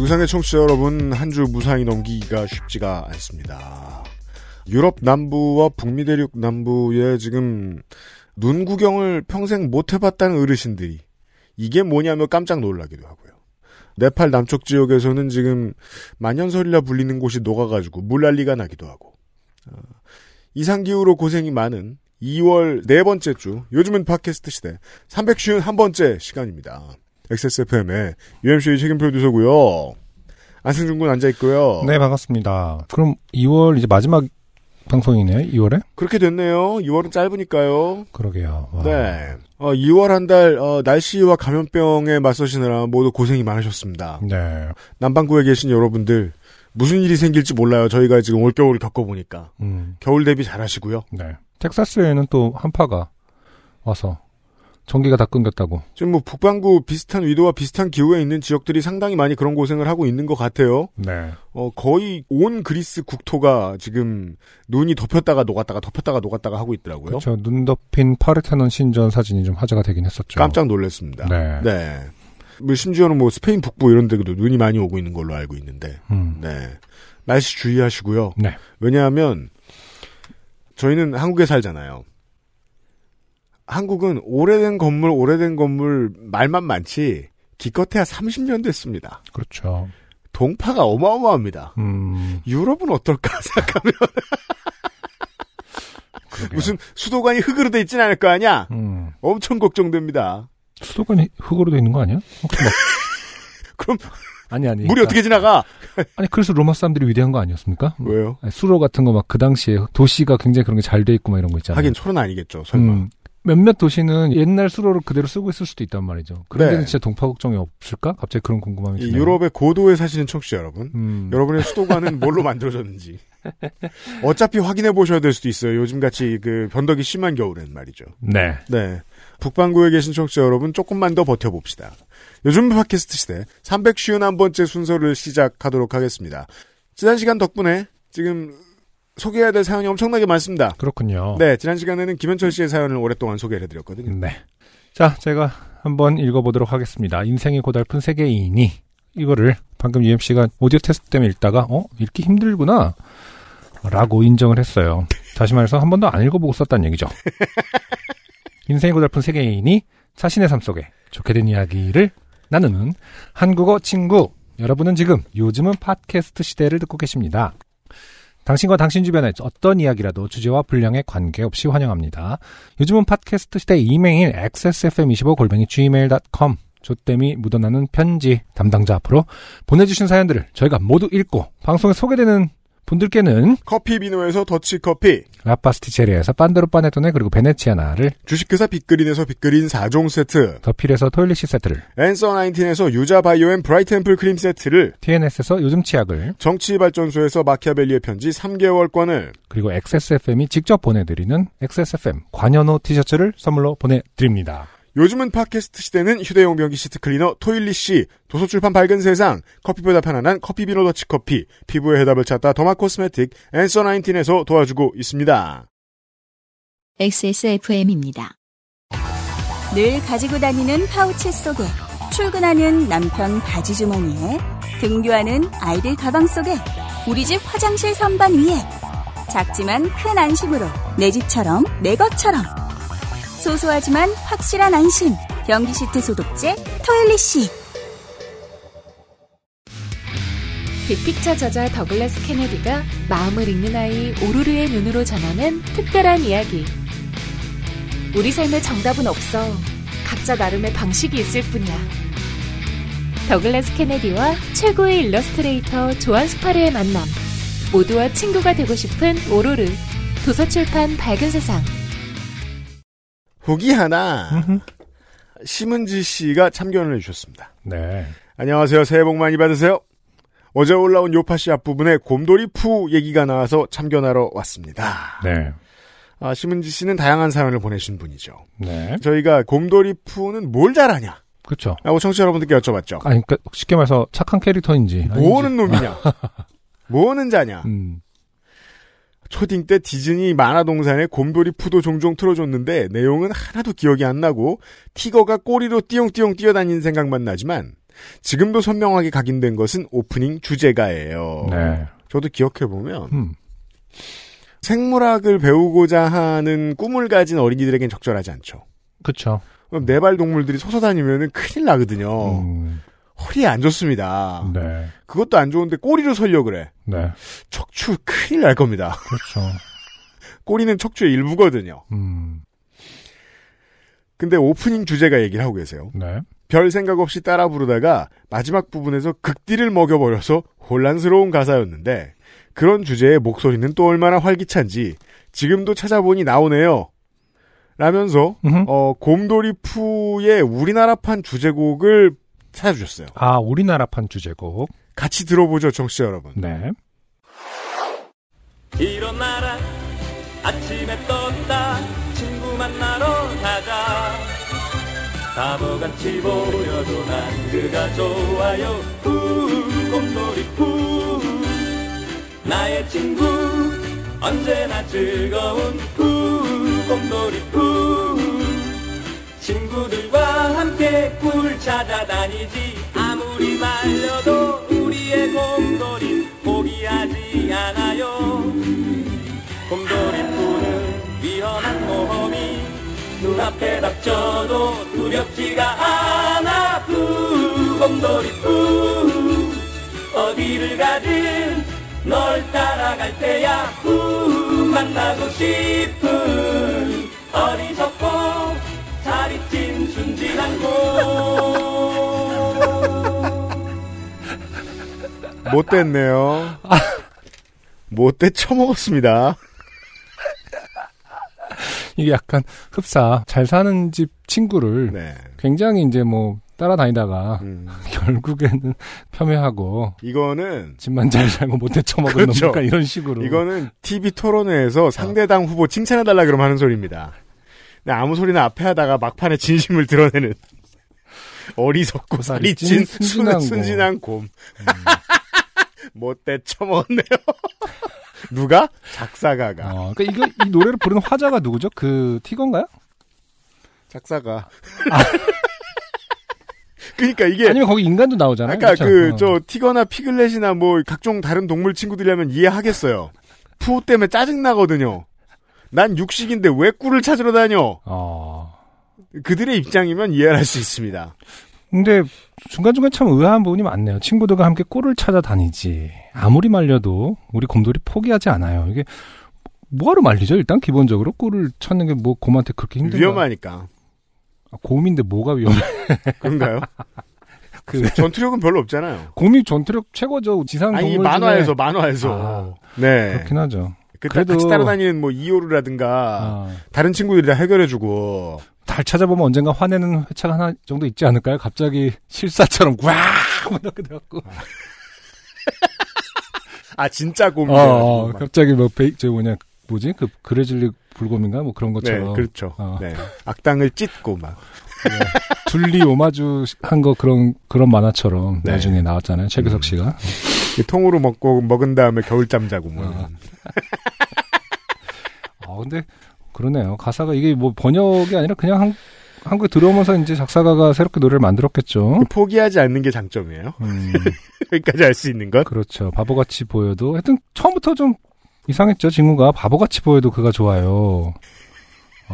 지구상의 청취자 여러분, 한 주 무사히 넘기기가 쉽지가 않습니다. 유럽 남부와 북미 대륙 남부에 지금 눈 구경을 평생 못 해봤다는 어르신들이 이게 뭐냐며 깜짝 놀라기도 하고요. 네팔 남쪽 지역에서는 지금 만연설이라 불리는 곳이 녹아가지고 물난리가 나기도 하고 어, 이상기후로 고생이 많은 2월 네 번째 주 요즘은 팟캐스트 시대 351번째 시간입니다. XSFM의 UMC의 책임 프로듀서고요. 안승준 군 앉아 있고요. 네, 반갑습니다. 그럼 2월 이제 마지막 방송이네요, 2월에? 그렇게 됐네요. 2월은 짧으니까요. 그러게요. 와. 네. 어, 2월 한 달, 어, 날씨와 감염병에 맞서시느라 모두 고생이 많으셨습니다. 네. 남반구에 계신 여러분들, 무슨 일이 생길지 몰라요. 저희가 지금 올겨울을 겪어보니까. 음, 겨울 대비 잘 하시고요. 네. 텍사스에는 또 한파가 와서 전기가 다 끊겼다고. 지금 뭐 북반구 비슷한 위도와 비슷한 기후에 있는 지역들이 상당히 많이 그런 고생을 하고 있는 것 같아요. 네. 어, 거의 온 그리스 국토가 지금 눈이 덮였다가 녹았다가 덮였다가 녹았다가 하고 있더라고요. 그렇죠. 눈 덮인 파르테논 신전 사진이 좀 화제가 되긴 했었죠. 깜짝 놀랐습니다. 네. 네. 뭐 심지어는 뭐 스페인 북부 이런 데도 눈이 많이 오고 있는 걸로 알고 있는데. 음. 네. 날씨 주의하시고요. 네. 왜냐하면 저희는 한국에 살잖아요. 한국은 오래된 건물, 오래된 건물 말만 많지 기껏해야 30년 됐습니다. 그렇죠. 동파가 어마어마합니다. 음. 유럽은 어떨까 생각하면. 무슨 수도관이 흙으로 돼 있진 않을 거 아니야? 음. 엄청 걱정됩니다. 수도관이 흙으로 돼 있는 거 아니야? 혹시 막- 그럼 아니 아니. 물이 어떻게 지나가? 아니 그래서 로마 사람들이 위대한 거 아니었습니까? 왜요? 아니, 수로 같은 거 막 그 당시에 도시가 굉장히 그런 게 잘 돼 있고 막 이런 거 있잖아요. 하긴 철은 아니겠죠. 설마. 음, 몇몇 도시는 옛날 수로를 그대로 쓰고 있을 수도 있단 말이죠. 그런 네. 데는 진짜 동파 걱정이 없을까? 갑자기 그런 궁금함이 이 드네요. 유럽의 고도에 사시는 청취자 여러분. 음, 여러분의 수도관은 뭘로 만들어졌는지. 어차피 확인해 보셔야 될 수도 있어요. 요즘같이 그 변덕이 심한 겨울엔 말이죠. 네. 네. 북반구에 계신 청취자 여러분 조금만 더 버텨봅시다. 요즘 팟캐스트 시대 351번째 순서를 시작하도록 하겠습니다. 지난 시간 덕분에 지금 소개해야 될 사연이 엄청나게 많습니다. 그렇군요. 네, 지난 시간에는 김현철 씨의 사연을 오랫동안 소개를 해드렸거든요. 네. 자, 제가 한번 읽어보도록 하겠습니다. 인생이 고달픈 세계인이 이거를 방금 UMC가 오디오 테스트 때문에 읽다가 어 읽기 힘들구나 라고 인정을 했어요. 다시 말해서 한 번도 안 읽어보고 썼다는 얘기죠. 인생이 고달픈 세계인이 자신의 삶 속에 좋게 된 이야기를 나누는 한국어 친구. 여러분은 지금 요즘은 팟캐스트 시대를 듣고 계십니다. 당신과 당신 주변의 어떤 이야기라도 주제와 분량에 관계없이 환영합니다. 요즘은 팟캐스트 시대 이메일 xsfm25골뱅이 gmail.com 조땜이 묻어나는 편지 담당자 앞으로 보내주신 사연들을 저희가 모두 읽고 방송에 소개되는 분들께는 커피 비노에서 더치커피, 라파스티체리에서 빤드로 빠네토네 그리고 베네치아나를 주식회사 빅그린에서 빅그린 4종 세트, 더필에서 토일리시 세트를 앤서 19에서 유자 바이오 앤 브라이트 앰플 크림 세트를 TNS에서 요즘 치약을 정치발전소에서 마키아벨리의 편지 3개월권을 그리고 XSFM이 직접 보내드리는 XSFM 관현호 티셔츠를 선물로 보내드립니다. 요즘은 팟캐스트 시대는 휴대용 변기 시트 클리너 토일리 씨, 도서출판 밝은 세상, 커피보다 편안한 커피비노 더치커피, 피부의 해답을 찾다 더마 코스메틱, 앤서 19에서 도와주고 있습니다. XSFM입니다. 늘 가지고 다니는 파우치 속에 출근하는 남편 바지 주머니에 등교하는 아이들 가방 속에 우리 집 화장실 선반 위에 작지만 큰 안심으로 내 집처럼 내 것처럼 소소하지만 확실한 안심 변기 시트 소독제 토일리시 빅픽처 저자 더글라스 케네디가 마음을 읽는 아이 오루르의 눈으로 전하는 특별한 이야기. 우리 삶에 정답은 없어. 각자 나름의 방식이 있을 뿐이야. 더글라스 케네디와 최고의 일러스트레이터 조한 스파르의 만남. 모두와 친구가 되고 싶은 오로르. 도서출판 밝은 세상. 후기 하나. 심은지 씨가 참견을 해주셨습니다. 네. 안녕하세요. 새해 복 많이 받으세요. 어제 올라온 요파시 앞부분에 곰돌이 푸 얘기가 나와서 참견하러 왔습니다. 네. 아, 심은지 씨는 다양한 사연을 보내신 분이죠. 네. 저희가 곰돌이 푸는 뭘 잘하냐? 그렇죠. 라고 청취자 여러분들께 여쭤봤죠. 아니, 그러니까 쉽게 말해서 착한 캐릭터인지. 뭐는 놈이냐? 뭐는 자냐? 음. 초딩 때 디즈니 만화동산에 곰돌이 푸도 종종 틀어줬는데 내용은 하나도 기억이 안 나고 티거가 꼬리로 띠용띠용 뛰어다니는 생각만 나지만 지금도 선명하게 각인된 것은 오프닝 주제가예요. 네. 저도 기억해보면 음. 생물학을 배우고자 하는 꿈을 가진 어린이들에겐 적절하지 않죠. 그럼 네발 동물들이 서서 다니면 큰일 나거든요. 음. 허리에 안 좋습니다. 네. 그것도 안 좋은데 꼬리로 설려 그래. 네. 척추 큰일 날 겁니다. 그렇죠. 꼬리는 척추의 일부거든요. 음. 근데 오프닝 주제가 얘기를 하고 계세요. 네. 별 생각 없이 따라 부르다가 마지막 부분에서 극디를 먹여버려서 혼란스러운 가사였는데 그런 주제의 목소리는 또 얼마나 활기찬지 지금도 찾아보니 나오네요. 라면서. 어, 곰돌이 푸의 우리나라판 주제곡을 찾아주셨어요. 아, 우리나라판 주제곡. 같이 들어보죠, 정치자 여러분. 네. 일어나라 아침에 떴다 친구 만나러 가자 바보같이 보여도 난 그가 좋아요 후 곰돌이 푸 나의 친구 언제나 즐거운 후 곰돌이 푸 친구들과 함께 꿀 찾아다니지. 아무리 말려도 우리의 곰돌이 포기하지 않아요. 곰돌이 푸는 위험한 모험이 눈앞에 닥쳐도 두렵지가 않아. 푸 곰돌이 푸 어디를 가든 널 따라갈 테야. 후 만나고 싶은 어리석고 순진한 곰 못됐네요. 못돼 처먹었습니다. 이게 약간 흡사. 잘 사는 집 친구를 네. 굉장히 이제 뭐 따라다니다가 음. 결국에는 폄훼하고 이거는 집만 잘 살고 못해 처먹은 그렇죠. 놈. 이런 식으로. 이거는 TV 토론회에서 상대당 후보 칭찬해달라 그러면 하는 소리입니다. 근데 아무 소리나 앞에 하다가 막판에 진심을 드러내는 어리석고 살이찐 살이찐 순진한 순- 순진한 곰. 못돼 처먹었네요. 누가? 작사가가. 어, 그러니까 이거 이 노래를 부르는 화자가 누구죠? 그 티건가요? 작사가. 그러니까 이게 아니면 거기 인간도 나오잖아요. 아까 그쵸? 그 어. 저 티거나 피글렛이나 뭐 각종 다른 동물 친구들이라면 이해하겠어요. 푸 때문에 짜증 나거든요. 난 육식인데 왜 꿀을 찾으러 다녀? 어. 그들의 입장이면 이해할 수 있습니다. 근데 중간중간 참 의아한 부분이 많네요. 친구들과 함께 꿀을 찾아다니지. 아무리 말려도 우리 곰돌이 포기하지 않아요. 이게 뭐하러 말리죠? 일단 기본적으로 꿀을 찾는 게 뭐 곰한테 그렇게 힘든가? 위험하니까. 아, 곰인데 뭐가 위험해? 그런가요? 그 전투력은 별로 없잖아요. 곰이 전투력 최고죠. 지상 아니 동물 만화에서 중에. 만화에서. 아, 네. 그렇긴 하죠. 그 그래도- 같이 따라다니는 뭐 이오르라든가 아, 다른 친구들이 다 해결해주고 달 찾아보면 언젠가 화내는 회차가 하나 정도 있지 않을까요? 갑자기 실사처럼 꽉 이렇게 돼갖고 아 진짜 곰이 어, 어. 갑자기 뭐 베이 저 뭐냐 뭐지 그 그레즐리 불곰인가 뭐 그런 네 것처럼 그렇죠. 어. 네 악당을 찢고 막 둘리 오마주 한 거 그런 그런 만화처럼 네. 나중에 나왔잖아요 최규석 음. 씨가 이 통으로 먹고 먹은 다음에 겨울잠 자고 뭐. 아. 아 근데 그러네요. 가사가 이게 뭐 번역이 아니라 그냥 한, 한국에 들어오면서 이제 작사가가 새롭게 노래를 만들었겠죠. 포기하지 않는 게 장점이에요. 음, 여기까지 할수 있는 것. 그렇죠. 바보같이 보여도. 하여튼 처음부터 좀 이상했죠 친구가. 바보같이 보여도 그가 좋아요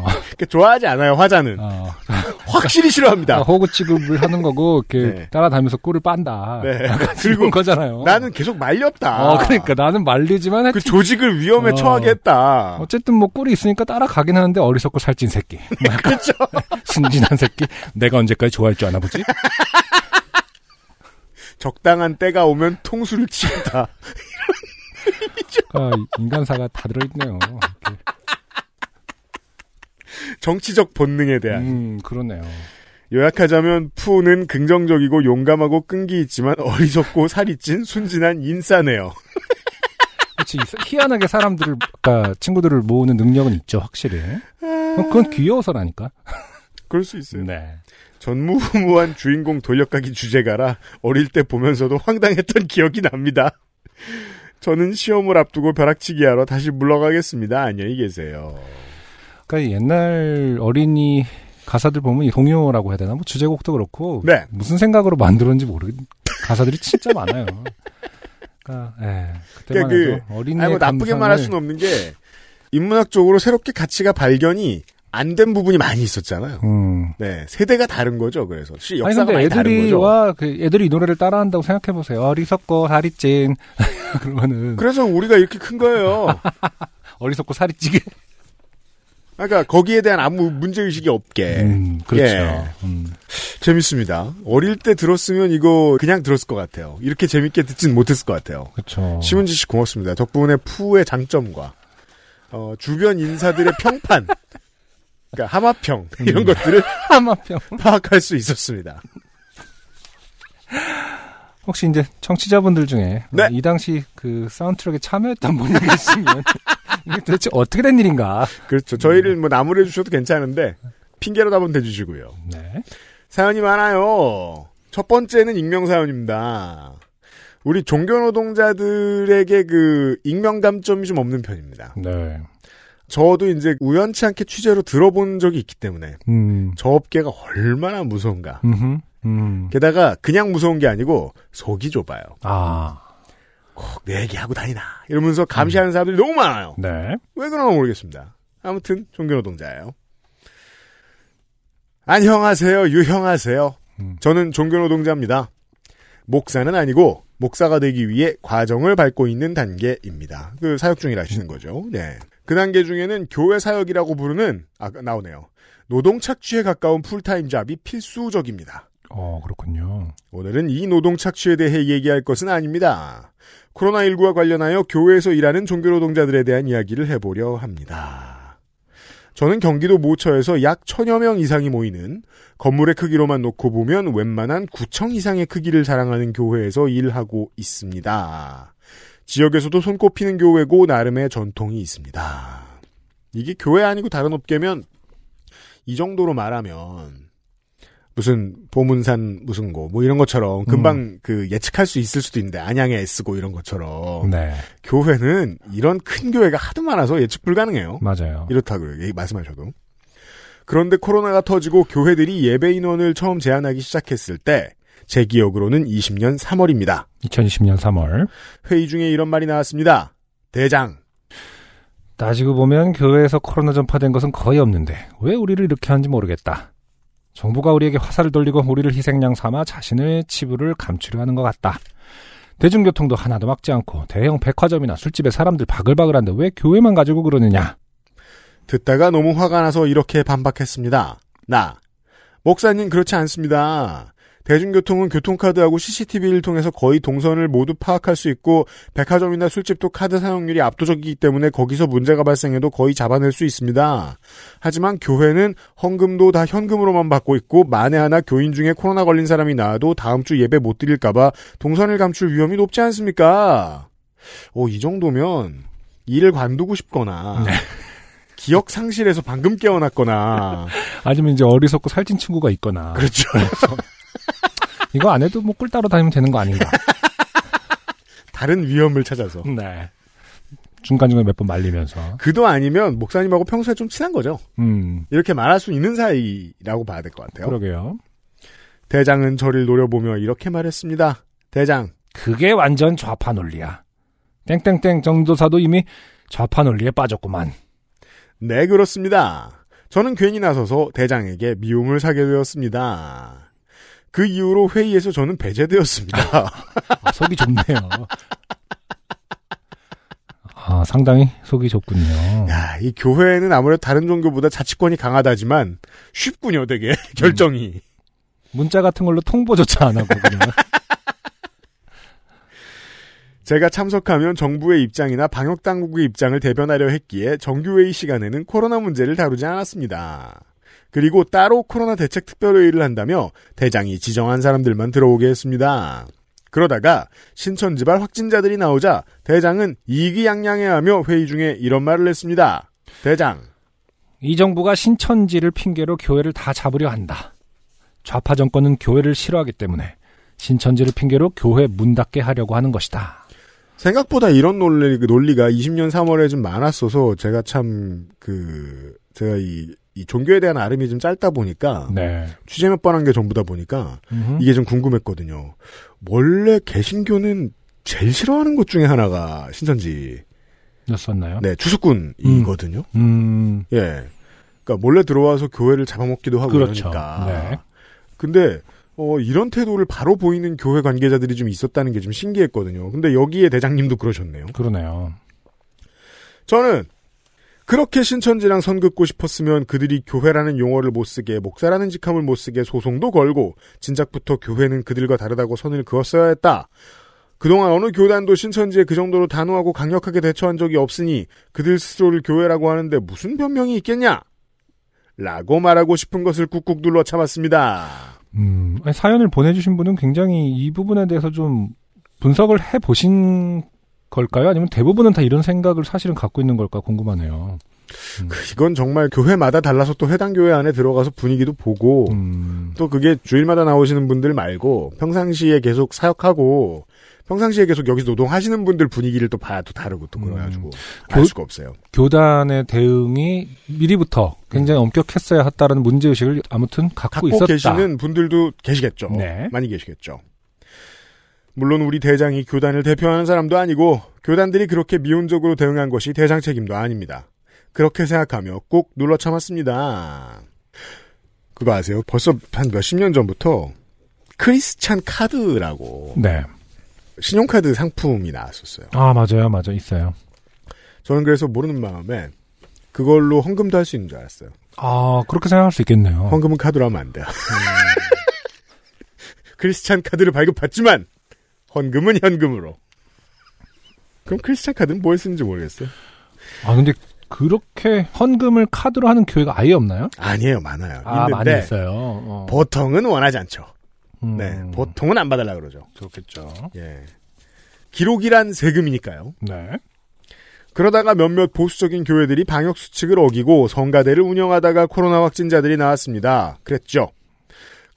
그러니까 좋아하지 않아요 화자는 아, 확실히 싫어합니다. 호구 취급을 하는 거고 이렇게 네. 따라다니면서 꿀을 빤다 네. 그리고 거잖아요 나는 계속 말렸다. 어, 그러니까 나는 말리지만 그 조직을 위험에 어. 처하게 했다. 어쨌든 뭐 꿀이 있으니까 따라가긴 하는데 어리석고 살찐 새끼. 그렇죠. 순진한 새끼. 내가 언제까지 좋아할 줄 아나 보지? 적당한 때가 오면 통수를 치다. 아, 인간사가 다 들어있네요. 이렇게. 정치적 본능에 대한. 음, 그러네요. 요약하자면 푸는 긍정적이고 용감하고 끈기 있지만 어리석고 살이 찐 순진한 인싸네요. 그렇지 희한하게 사람들을 그러니까 친구들을 모으는 능력은 있죠 확실히. 어, 그건 귀여워서라니까. 그럴 수 있어요. 네. 전무후무한 주인공 돌려가기 주제가라 어릴 때 보면서도 황당했던 기억이 납니다. 저는 시험을 앞두고 벼락치기 하러 다시 물러가겠습니다. 안녕히 계세요. 그러니까 옛날 어린이 가사들 보면 이 동요라고 해야 되나 뭐 주제곡도 그렇고 네. 무슨 생각으로 만들었는지 모르 가사들이 진짜 많아요. 그러니까 예. 그때만 그러니까 그- 해도 어린이의 아니 뭐 나쁘게 말할 수는 없는 게 인문학적으로 새롭게 가치가 발견이 안 된 부분이 많이 있었잖아요. 음. 네, 세대가 다른 거죠. 그래서 시 아니 역사가 근데 많이 다른 애들이 거죠. 와그 애들이 이 노래를 따라한다고 생각해 보세요. 어리석고 살이 찐 그러면은 그래서 우리가 이렇게 큰 거예요. 어리석고 살이 찌게. 그러니까 거기에 대한 아무 문제 의식이 없게 음, 그렇죠. 예. 음. 재밌습니다. 어릴 때 들었으면 이거 그냥 들었을 것 같아요. 이렇게 재밌게 듣진 못했을 것 같아요. 그렇죠. 심은지 씨 고맙습니다. 덕분에 푸의 장점과 어, 주변 인사들의 평판, 그러니까 하마평 이런 음. 것들을 하마평. 파악할 수 있었습니다. 혹시 이제 청취자분들 중에 네. 어, 이 당시 그 사운드트랙에 참여했던 분이 계시면 이게 도대체 어떻게 된 일인가? 그렇죠. 저희를 뭐 나무래 주셔도 괜찮은데 핑계로 한번 대주시고요. 네. 사연이 많아요. 첫 번째는 익명 사연입니다. 우리 종교 노동자들에게 그 익명 감점이 좀 없는 편입니다. 네. 저도 이제 우연치 않게 취재로 들어본 적이 있기 때문에 음. 저 업계가 얼마나 무서운가. 음. 음. 게다가 그냥 무서운 게 아니고 속이 좁아요. 아. 꼭 내 얘기하고 다니나 이러면서 감시하는 사람들이 너무 많아요. 네. 왜 그러나 모르겠습니다. 아무튼 종교노동자예요. 안녕하세요. 유형하세요. 음. 저는 종교노동자입니다. 목사는 아니고 목사가 되기 위해 과정을 밟고 있는 단계입니다. 그 사역 중이라 하시는 거죠. 네. 그 단계 중에는 교회 사역이라고 부르는 아 나오네요. 노동 착취에 가까운 풀타임 잡이 필수적입니다. 어 그렇군요. 오늘은 이 노동 착취에 대해 얘기할 것은 아닙니다. 코로나19와 관련하여 교회에서 일하는 종교노동자들에 대한 이야기를 해보려 합니다. 저는 경기도 모처에서 약 천여 명 이상이 모이는 건물의 크기로만 놓고 보면 웬만한 구청 이상의 크기를 자랑하는 교회에서 일하고 있습니다. 지역에서도 손꼽히는 교회고 나름의 전통이 있습니다. 이게 교회 아니고 다른 업계면 이 정도로 말하면 무슨 보문산 무슨 고 뭐 이런 것처럼 금방 그 예측할 수 있을 수도 있는데 안양의 S고 이런 것처럼 네. 교회는 이런 큰 교회가 하도 많아서 예측 불가능해요. 맞아요. 이렇다고 얘기 말씀하셔도. 그런데 코로나가 터지고 교회들이 예배 인원을 처음 제한하기 시작했을 때 제 기억으로는 20년 3월입니다. 2020년 3월. 회의 중에 이런 말이 나왔습니다. 대장, 따지고 보면 교회에서 코로나 전파된 것은 거의 없는데 왜 우리를 이렇게 하는지 모르겠다. 정부가 우리에게 화살을 돌리고 우리를 희생양 삼아 자신의 치부를 감추려 하는 것 같다. 대중교통도 하나도 막지 않고 대형 백화점이나 술집에 사람들 바글바글한데 왜 교회만 가지고 그러느냐. 듣다가 너무 화가 나서 이렇게 반박했습니다. 나, 목사님 그렇지 않습니다. 대중교통은 교통카드하고 CCTV를 통해서 거의 동선을 모두 파악할 수 있고 백화점이나 술집도 카드 사용률이 압도적이기 때문에 거기서 문제가 발생해도 거의 잡아낼 수 있습니다. 하지만 교회는 헌금도 다 현금으로만 받고 있고 만에 하나 교인 중에 코로나 걸린 사람이 나와도 다음 주 예배 못 드릴까봐 동선을 감출 위험이 높지 않습니까? 오, 이 정도면 일을 관두고 싶거나 기억 상실해서 방금 깨어났거나 아니면 이제 어리석고 살찐 친구가 있거나. 그렇죠. 이거 안 해도 뭐 꿀 따로 다니면 되는 거 아닌가. 다른 위험을 찾아서 네. 중간중간에 몇번 말리면서. 그도 아니면 목사님하고 평소에 좀 친한 거죠. 음. 이렇게 말할 수 있는 사이라고 봐야 될 것 같아요. 그러게요. 대장은 저를 노려보며 이렇게 말했습니다. 대장, 그게 완전 좌파 논리야. 땡땡땡 정도사도 이미 좌파 논리에 빠졌구만. 네 그렇습니다. 저는 괜히 나서서 대장에게 미움을 사게 되었습니다. 그 이후로 회의에서 저는 배제되었습니다. 아, 속이 좁네요. 아, 상당히 속이 좁군요. 야, 이 교회는 아무래도 다른 종교보다 자치권이 강하다지만 쉽군요, 되게 결정이. 문자 같은 걸로 통보조차 안 하고 그냥. 제가 참석하면 정부의 입장이나 방역 당국의 입장을 대변하려 했기에 정규회의 시간에는 코로나 문제를 다루지 않았습니다. 그리고 따로 코로나 대책 특별회의를 한다며 대장이 지정한 사람들만 들어오게 했습니다. 그러다가 신천지발 확진자들이 나오자 대장은 이기양양해하며 회의 중에 이런 말을 했습니다. 대장, 이 정부가 신천지를 핑계로 교회를 다 잡으려 한다. 좌파 정권은 교회를 싫어하기 때문에 신천지를 핑계로 교회 문 닫게 하려고 하는 것이다. 생각보다 이런 논리, 논리가 20년 3월에 좀 많았어서 제가 참, 그, 제가 이, 이 종교에 대한 아름이 좀 짧다 보니까 네. 취재 몇 번 한 게 전부다 보니까 음흠. 이게 좀 궁금했거든요. 원래 개신교는 제일 싫어하는 것 중에 하나가 신천지, 였었나요? 네, 추수꾼이거든요. 음, 예. 그러니까 몰래 들어와서 교회를 잡아먹기도 하고 그렇죠. 이러니까. 네. 근데 어, 이런 태도를 바로 보이는 교회 관계자들이 좀 있었다는 게 좀 신기했거든요. 근데 여기에 대장님도 그러셨네요. 그러네요. 저는 그렇게 신천지랑 선 긋고 싶었으면 그들이 교회라는 용어를 못 쓰게 목사라는 직함을 못 쓰게 소송도 걸고 진작부터 교회는 그들과 다르다고 선을 그었어야 했다. 그동안 어느 교단도 신천지에 그 정도로 단호하고 강력하게 대처한 적이 없으니 그들 스스로를 교회라고 하는데 무슨 변명이 있겠냐? 라고 말하고 싶은 것을 꾹꾹 눌러 참았습니다. 음, 사연을 보내주신 분은 굉장히 이 부분에 대해서 좀 분석을 해 보신 걸까요? 아니면 대부분은 다 이런 생각을 사실은 갖고 있는 걸까 궁금하네요. 그 이건 정말 교회마다 달라서 또 해당 교회 안에 들어가서 분위기도 보고 음, 또 그게 주일마다 나오시는 분들 말고 평상시에 계속 사역하고 평상시에 계속 여기서 노동하시는 분들 분위기를 또 봐야 또 다르고 또 음. 그래가지고 알 교- 수가 없어요. 교단의 대응이 미리부터 굉장히 엄격했어야 했다는 문제 의식을 아무튼 갖고, 갖고 있었다. 계시는 분들도 계시겠죠. 네. 많이 계시겠죠. 물론 우리 대장이 교단을 대표하는 사람도 아니고 교단들이 그렇게 미온적으로 대응한 것이 대장 책임도 아닙니다. 그렇게 생각하며 꾹 눌러 참았습니다. 그거 아세요? 벌써 한 몇십 년 전부터 크리스찬 카드라고 네. 신용카드 상품이 나왔었어요. 아 맞아요, 맞아 있어요. 저는 그래서 모르는 마음에 그걸로 헌금도 할 수 있는 줄 알았어요. 아 그렇게 생각할 수 있겠네요. 헌금은 카드로 하면 안 돼요. 크리스찬 카드를 발급받지만 헌금은 현금으로. 그럼 크리스찬 카드는 뭐에 쓰는지 모르겠어요. 아 근데 그렇게 헌금을 카드로 하는 교회가 아예 없나요? 아니에요, 많아요. 아 많이 있어요. 어. 보통은 원하지 않죠. 음, 네, 보통은 안 받으려 그러죠. 그렇겠죠. 예. 기록이란 세금이니까요. 네. 그러다가 몇몇 보수적인 교회들이 방역 수칙을 어기고 성가대를 운영하다가 코로나 확진자들이 나왔습니다. 그랬죠.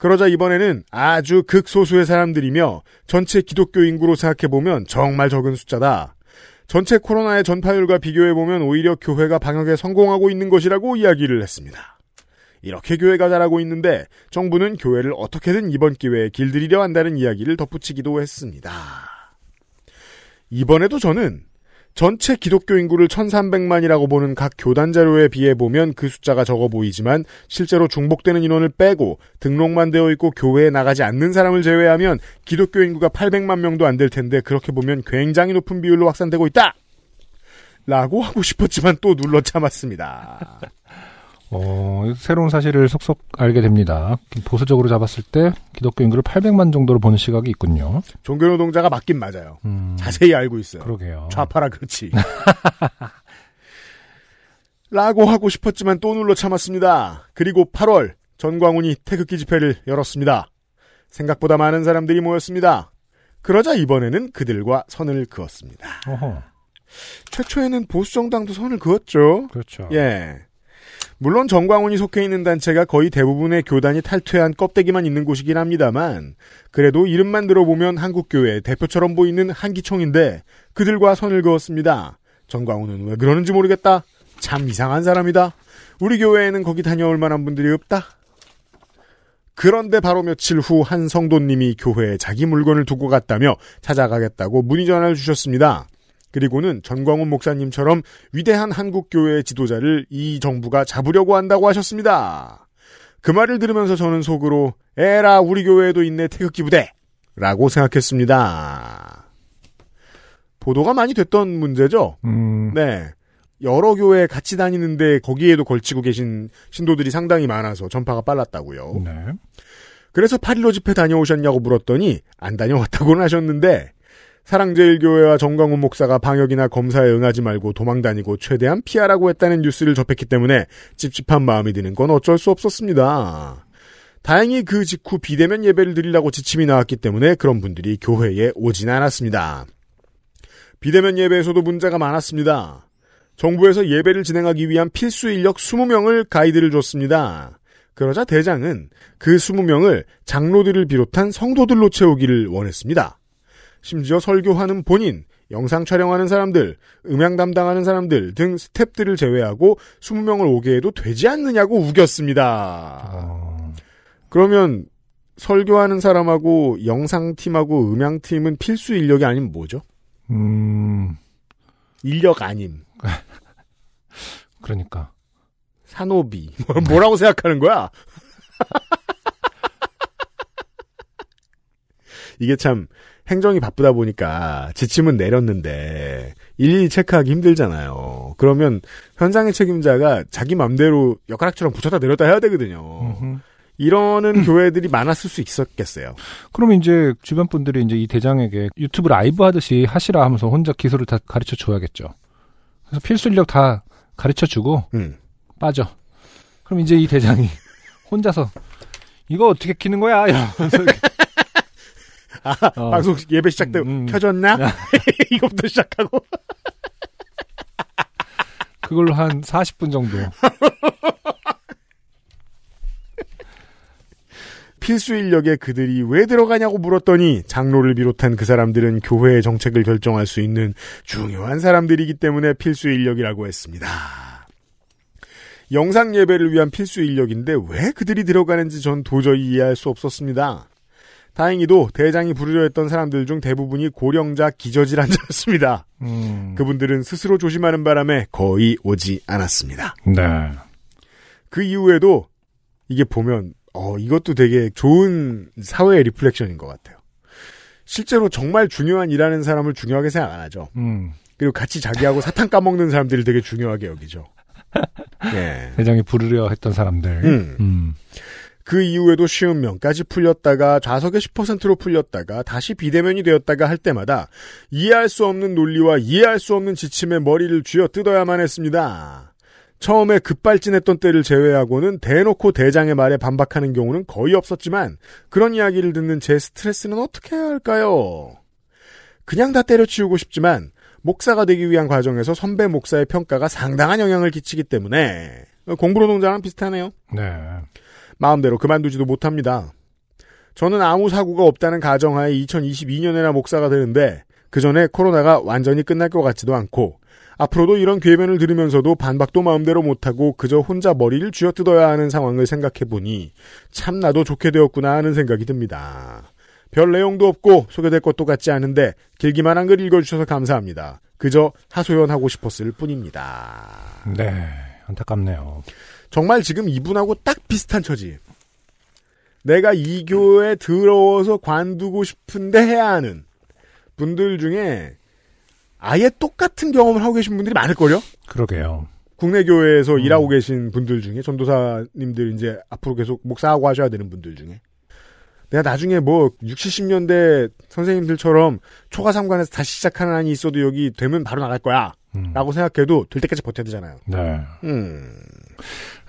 그러자 이번에는 아주 극소수의 사람들이며 전체 기독교 인구로 생각해보면 정말 적은 숫자다. 전체 코로나의 전파율과 비교해보면 오히려 교회가 방역에 성공하고 있는 것이라고 이야기를 했습니다. 이렇게 교회가 잘하고 있는데 정부는 교회를 어떻게든 이번 기회에 길들이려 한다는 이야기를 덧붙이기도 했습니다. 이번에도 저는 전체 기독교 인구를 1300만이라고 보는 각 교단 자료에 비해 보면 그 숫자가 적어 보이지만 실제로 중복되는 인원을 빼고 등록만 되어 있고 교회에 나가지 않는 사람을 제외하면 기독교 인구가 800만 명도 안 될 텐데 그렇게 보면 굉장히 높은 비율로 확산되고 있다. 라고 하고 싶었지만 또 눌러 참았습니다. 어, 새로운 사실을 속속 알게 됩니다. 보수적으로 잡았을 때 기독교 인구를 800만 정도로 보는 시각이 있군요. 종교 노동자가 맞긴 맞아요. 음, 자세히 알고 있어요. 그러게요. 좌파라 그렇지. 라고 하고 싶었지만 또 눌러 참았습니다. 그리고 8월 전광훈이 태극기 집회를 열었습니다. 생각보다 많은 사람들이 모였습니다. 그러자 이번에는 그들과 선을 그었습니다. 어허, 최초에는 보수정당도 선을 그었죠. 그렇죠. 예. 물론 정광훈이 속해 있는 단체가 거의 대부분의 교단이 탈퇴한 껍데기만 있는 곳이긴 합니다만 그래도 이름만 들어보면 한국교회 대표처럼 보이는 한기총인데 그들과 선을 그었습니다. 정광훈은 왜 그러는지 모르겠다. 참 이상한 사람이다. 우리 교회에는 거기 다녀올 만한 분들이 없다. 그런데 바로 며칠 후 한 성도님이 교회에 자기 물건을 두고 갔다며 찾아가겠다고 문의 전화를 주셨습니다. 그리고는 전광훈 목사님처럼 위대한 한국교회의 지도자를 이 정부가 잡으려고 한다고 하셨습니다. 그 말을 들으면서 저는 속으로 에라 우리 교회에도 있네 태극기 부대 라고 생각했습니다. 보도가 많이 됐던 문제죠. 음, 네. 여러 교회 같이 다니는데 거기에도 걸치고 계신 신도들이 상당히 많아서 전파가 빨랐다고요. 네. 그래서 8.15 집회 다녀오셨냐고 물었더니 안 다녀왔다고는 하셨는데 사랑제일교회와 정광훈 목사가 방역이나 검사에 응하지 말고 도망다니고 최대한 피하라고 했다는 뉴스를 접했기 때문에 찝찝한 마음이 드는 건 어쩔 수 없었습니다. 다행히 그 직후 비대면 예배를 드리려고 지침이 나왔기 때문에 그런 분들이 교회에 오진 않았습니다. 비대면 예배에서도 문제가 많았습니다. 정부에서 예배를 진행하기 위한 필수 인력 20명을 가이드를 줬습니다. 그러자 대장은 그 20명을 장로들을 비롯한 성도들로 채우기를 원했습니다. 심지어 설교하는 본인, 영상 촬영하는 사람들, 음향 담당하는 사람들 등 스탭들을 제외하고 20명을 오게 해도 되지 않느냐고 우겼습니다. 어, 그러면 설교하는 사람하고 영상팀하고 음향팀은 필수 인력이 아니면 뭐죠? 음, 인력 아님. 그러니까. 산호비. 뭐라고 생각하는 거야? 이게 참 행정이 바쁘다 보니까 지침은 내렸는데 일일이 체크하기 힘들잖아요. 그러면 현장의 책임자가 자기 맘대로 엿가락처럼 붙였다 내렸다 해야 되거든요. 음흠. 이러는 교회들이 많았을 수 있었겠어요. 그러면 이제 주변 분들이 이제 이 대장에게 유튜브 라이브 하듯이 하시라 하면서 혼자 기술을 다 가르쳐 줘야겠죠. 그래서 필수 인력 다 가르쳐 주고 음. 빠져. 그럼 이제 이 대장이 혼자서 이거 어떻게 키는 거야? 이러면서 이렇게. 어. 방송 예배 시작 때 음, 음. 켜졌나? 이거부터 시작하고. 그걸로 한 40분 정도. 필수 인력에 그들이 왜 들어가냐고 물었더니 장로를 비롯한 그 사람들은 교회의 정책을 결정할 수 있는 중요한 사람들이기 때문에 필수 인력이라고 했습니다. 영상 예배를 위한 필수 인력인데 왜 그들이 들어가는지 전 도저히 이해할 수 없었습니다. 다행히도 대장이 부르려 했던 사람들 중 대부분이 고령자 기저질환자였습니다. 음. 그분들은 스스로 조심하는 바람에 거의 오지 않았습니다. 네. 그 이후에도 이게 보면 어 이것도 되게 좋은 사회의 reflection인 것 같아요. 실제로 정말 중요한 일하는 사람을 중요하게 생각 안 하죠. 음. 그리고 같이 자기하고 사탕 까먹는 사람들을 되게 중요하게 여기죠. 예. 대장이 부르려 했던 사람들. 음. 음. 그 이후에도 쉬운 면까지 풀렸다가 좌석의 10%로 풀렸다가 다시 비대면이 되었다가 할 때마다 이해할 수 없는 논리와 이해할 수 없는 지침에 머리를 쥐어 뜯어야만 했습니다. 처음에 급발진했던 때를 제외하고는 대놓고 대장의 말에 반박하는 경우는 거의 없었지만 그런 이야기를 듣는 제 스트레스는 어떻게 해야 할까요? 그냥 다 때려치우고 싶지만 목사가 되기 위한 과정에서 선배 목사의 평가가 상당한 영향을 끼치기 때문에 공부노동자랑 비슷하네요. 네. 마음대로 그만두지도 못합니다. 저는 아무 사고가 없다는 가정하에 2022년에나 목사가 되는데 그 전에 코로나가 완전히 끝날 것 같지도 않고 앞으로도 이런 궤변을 들으면서도 반박도 마음대로 못하고 그저 혼자 머리를 쥐어뜯어야 하는 상황을 생각해보니 참 나도 좋게 되었구나 하는 생각이 듭니다. 별 내용도 없고 소개될 것도 같지 않은데 길기만 한 글 읽어주셔서 감사합니다. 그저 하소연하고 싶었을 뿐입니다. 네. 안타깝네요. 정말 지금 이분하고 딱 비슷한 처지. 내가 이 교회에 들어와서 관두고 싶은데 해야 하는 분들 중에 아예 똑같은 경험을 하고 계신 분들이 많을걸요? 그러게요. 국내 교회에서 음. 일하고 계신 분들 중에 전도사님들 이제 앞으로 계속 목사하고 하셔야 되는 분들 중에 내가 나중에 뭐 60, 70년대 선생님들처럼 초과 삼관에서 다시 시작하는 한이 있어도 여기 되면 바로 나갈 거야. 음. 라고 생각해도 될 때까지 버텨야 되잖아요. 네. 음.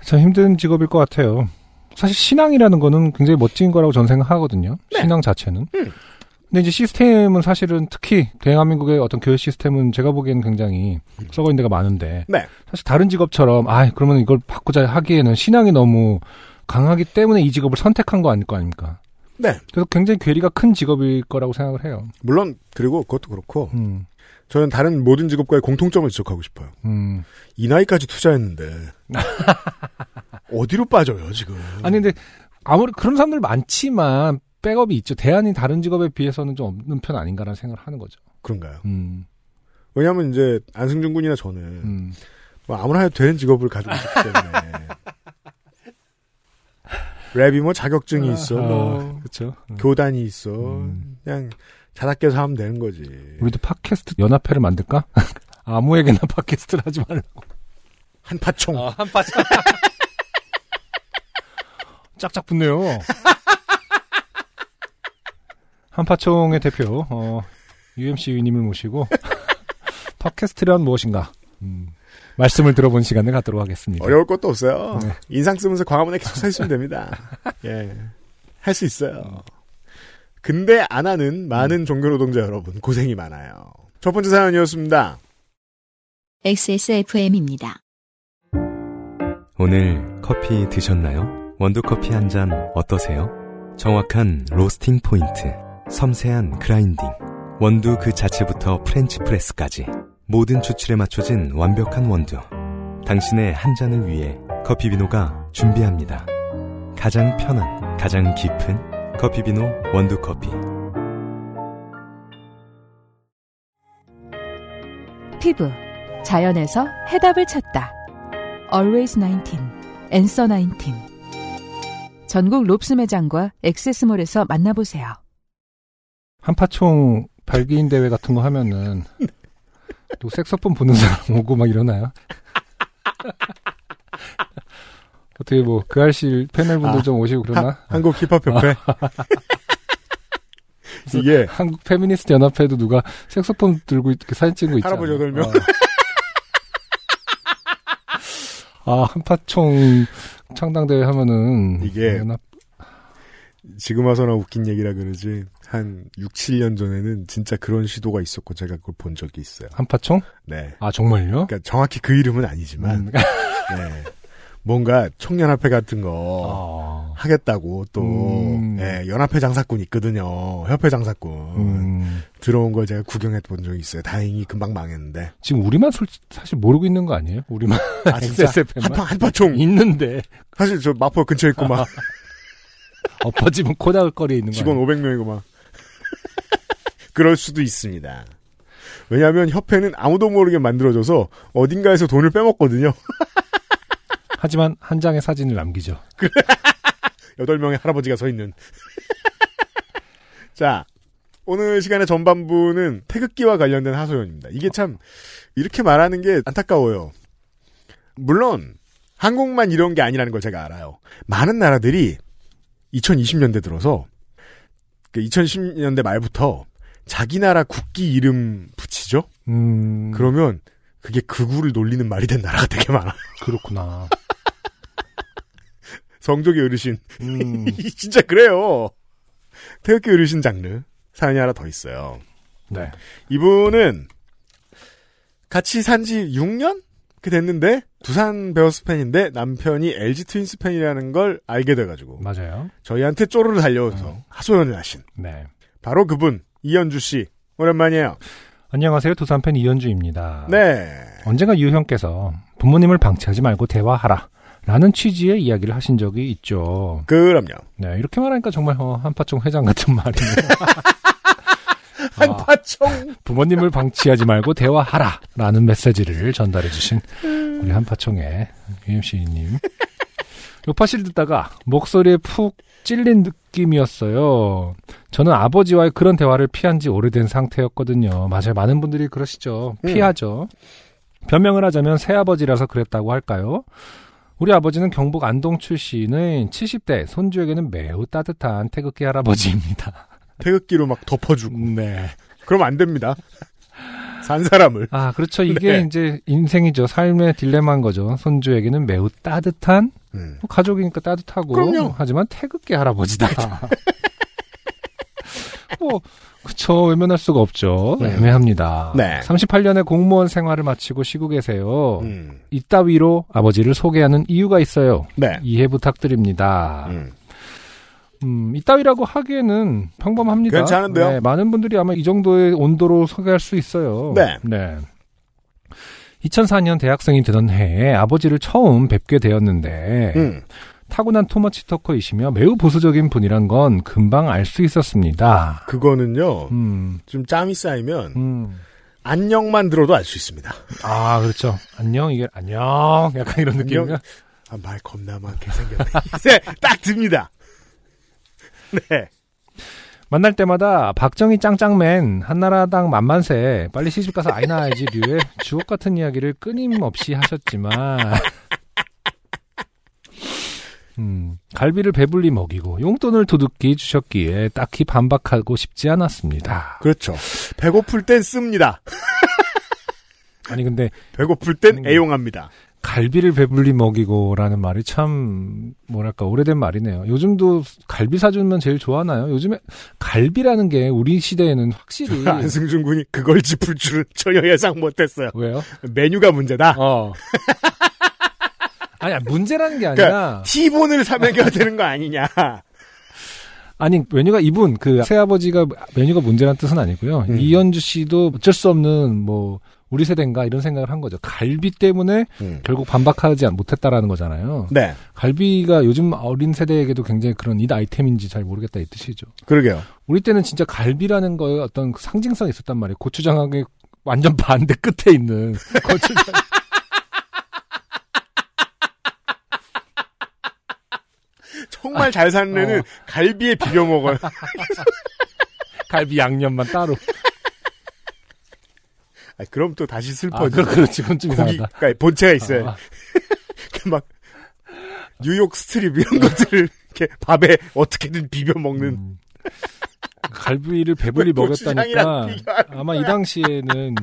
참 힘든 직업일 것 같아요. 사실 신앙이라는 거는 굉장히 멋진 거라고 저는 생각하거든요. 네. 신앙 자체는. 음. 근데 이제 시스템은 사실은 특히 대한민국의 어떤 교회 시스템은 제가 보기에는 굉장히 썩어 있는 데가 많은데 네. 사실 다른 직업처럼 아 그러면 이걸 바꾸자 하기에는 신앙이 너무 강하기 때문에 이 직업을 선택한 거 아닐 거 아닙니까? 네. 그래서 굉장히 괴리가 큰 직업일 거라고 생각을 해요. 물론 그리고 그것도 그렇고 음, 저는 다른 모든 직업과의 공통점을 지적하고 싶어요. 음. 이 나이까지 투자했는데 어디로 빠져요 지금? 아니 근데 아무리 그런 사람들 많지만 백업이 있죠. 대안이 다른 직업에 비해서는 좀 없는 편 아닌가라는 생각을 하는 거죠. 그런가요? 음, 왜냐하면 이제 안승준 군이나 저는 음. 뭐 아무나 해도 되는 직업을 가지고 있기 때문에 랩이 뭐 자격증이 있어, 뭐 그렇죠. 교단이 있어, 음. 그냥 자다 깨서 하면 되는 거지. 우리도 팟캐스트 연합회를 만들까? 아무에게나 팟캐스트를 하지 말고. 한파총. 한파 짝짝 붙네요. 한파총의 대표, 어, UMC님을 모시고 팟캐스트란 무엇인가 음, 말씀을 들어본 시간을 갖도록 하겠습니다. 어려울 것도 없어요. 네. 인상 쓰면서 광화문에 계속 서 있으면 됩니다. 예. 할 수 있어요. 근데 안 하는 많은 종교 노동자 여러분 고생이 많아요. 첫 번째 사연이었습니다. XSFM입니다. 오늘 커피 드셨나요? 원두커피 한 잔 어떠세요? 정확한 roasting point, 섬세한 grinding, 원두 그 자체부터 French press까지 모든 추출에 맞춰진 완벽한 원두. 당신의 한 잔을 위해 커피비노가 준비합니다. 가장 편한, 가장 깊은 커피비노 원두커피. 피부 자연에서 해답을 찾다. Answer 19, Answer 19. 전국 롭스 매장과 액세스몰에서 만나보세요. 한파총 발기인 대회 같은 거 하면은 또 색소폰 부는 사람 오고 막 이러나요? 어떻게 뭐 그 알실 패널분들 아, 좀 오시고 그러나? 한국 힙합협회. 이게 한국 페미니스트 연합회도 누가 색소폰 들고 이렇게 사진 찍고 있잖아. 할아버지 여덟 명. 아 한파총 창당대회 하면은 이게 연합 지금 와서나 웃긴 얘기라 그러지 한 6, 7년 전에는 진짜 그런 시도가 있었고 제가 그걸 본 적이 있어요. 한파총? 네. 아 정말요? 그러니까 정확히 그 이름은 아니지만 음, 네. 뭔가 청년합회 같은 거 아, 하겠다고 또 음. 예, 연합회 장사꾼 있거든요. 협회 장사꾼 음, 들어온 걸 제가 구경해 본 적이 있어요. 다행히 금방 망했는데. 지금 우리만 솔, 사실 모르고 있는 거 아니에요? 우리만 아 진짜 XSFM 만? 한파 한파총 있는데 사실 저 마포 근처에 있고 막 엎어지면 코다을 거리에 있는 거 직원 아니에요? 500명이고 막 그럴 수도 있습니다. 왜냐하면 협회는 아무도 모르게 만들어져서 어딘가에서 돈을 빼먹거든요. 하지만 한 장의 사진을 남기죠. 여덟 명의 할아버지가 서 있는. 자, 오늘 시간의 전반부는 태극기와 관련된 하소연입니다. 이게 참 이렇게 말하는 게 안타까워요. 물론 한국만 이런 게 아니라는 걸 제가 알아요. 많은 나라들이 2020년대 들어서 그 2010년대 말부터 자기 나라 국기 이름 붙이죠? 음, 그러면 그게 극우를 놀리는 말이 된 나라가 되게 많아. 그렇구나. 성적의 어르신. 음, 진짜 그래요. 태극기 어르신 장르. 사연이 하나 더 있어요. 네. 이분은 같이 산 지 6년? 그 됐는데 두산 베어스 팬인데 남편이 LG 트윈스 팬이라는 걸 알게 돼가지고 맞아요. 저희한테 쪼르르 달려와서 하소연을 하신 네. 바로 그분 이현주 씨 오랜만이에요. 안녕하세요. 두산팬 이현주입니다. 네. 언젠가 유형께서 부모님을 방치하지 말고 대화하라. 라는 취지의 이야기를 하신 적이 있죠. 그럼요. 네, 이렇게 말하니까 정말 어, 한파총 회장 같은 말이네요. 아, 한파총 부모님을 방치하지 말고 대화하라. 라는 메시지를 전달해 주신 우리 한파총의 UMC님. 요파실 듣다가 목소리에 푹 찔린 느낌이었어요. 저는 아버지와의 그런 대화를 피한 지 오래된 상태였거든요. 맞아요. 많은 분들이 그러시죠. 피하죠. 변명을 하자면 새아버지라서 그랬다고 할까요? 우리 아버지는 경북 안동 출신의 70대 손주에게는 매우 따뜻한 태극기 할아버지입니다. 태극기로 막 덮어주고 네. 그럼 안 됩니다. 산 사람을 아, 그렇죠. 이게 네. 이제 인생이죠. 삶의 딜레마인 거죠. 손주에게는 매우 따뜻한, 음. 뭐 가족이니까 따뜻하고. 그럼요. 하지만 태극기 할아버지다. 뭐, 그쵸. 외면할 수가 없죠. 네. 애매합니다. 네. 38년의 공무원 생활을 마치고 쉬고 계세요. 음. 이따위로 아버지를 소개하는 이유가 있어요. 네. 이해 부탁드립니다. 음. 음, 이따위라고 하기에는 평범합니다. 괜찮은데요? 네, 많은 분들이 아마 이 정도의 온도로 소개할 수 있어요. 네. 2004년 대학생이 되던 해에 아버지를 처음 뵙게 되었는데 음. 타고난 토머치 토커이시며 매우 보수적인 분이란 건 금방 알 수 있었습니다. 그거는요 음, 좀 짬이 쌓이면 음. 안녕만 들어도 알 수 있습니다. 아, 그렇죠. 안녕, 이게, 안녕. 약간 이런. 느낌이야. 아, 말 겁나 많게 생겼네. 이제 딱 듭니다. 네. 만날 때마다 박정희 짱짱맨 한나라당 만만세 빨리 시집가서 아이 낳아야지 류의 주옥 같은 이야기를 끊임없이 하셨지만 음, 갈비를 배불리 먹이고 용돈을 두둑히 주셨기에 딱히 반박하고 싶지 않았습니다. 그렇죠. 배고플 땐 씁니다. 아니 근데 배고플 땐 음. 애용합니다. 갈비를 배불리 먹이고라는 말이 참 뭐랄까 오래된 말이네요. 요즘도 갈비 사주면 제일 좋아하나요? 요즘에 갈비라는 게 우리 시대에는 확실히 안승준 군이 그걸 짚을 줄은 전혀 예상 못했어요. 왜요? 메뉴가 문제다. 어. 아니 문제라는 게 아니라 그러니까 티본을 사 먹여야 되는 거 아니냐. 아니 메뉴가 이분 그 새아버지가 메뉴가 문제란 뜻은 아니고요. 음. 이현주 씨도 어쩔 수 없는 뭐 우리 세대인가 이런 생각을 한 거죠. 갈비 때문에 음. 결국 반박하지 못했다라는 거잖아요. 네, 갈비가 요즘 어린 세대에게도 굉장히 그런 잇 아이템인지 잘 모르겠다 이 뜻이죠. 그러게요. 우리 때는 진짜 갈비라는 거에 어떤 그 상징성이 있었단 말이에요. 고추장하게 완전 반대 끝에 있는 고추장. 정말 잘 사는 애는 어. 갈비에 비벼 먹어요. 갈비 양념만 따로. 아, 그럼 또 다시 아, 슬퍼지. 그, 그렇지. 그건 좀 고기. 그러니까 본체가 있어요. 아, 그막 뉴욕 스트립 이런 것들을 이렇게 밥에 어떻게든 비벼 먹는. 음. 갈비를 배불리 비교하는 아마 이 당시에는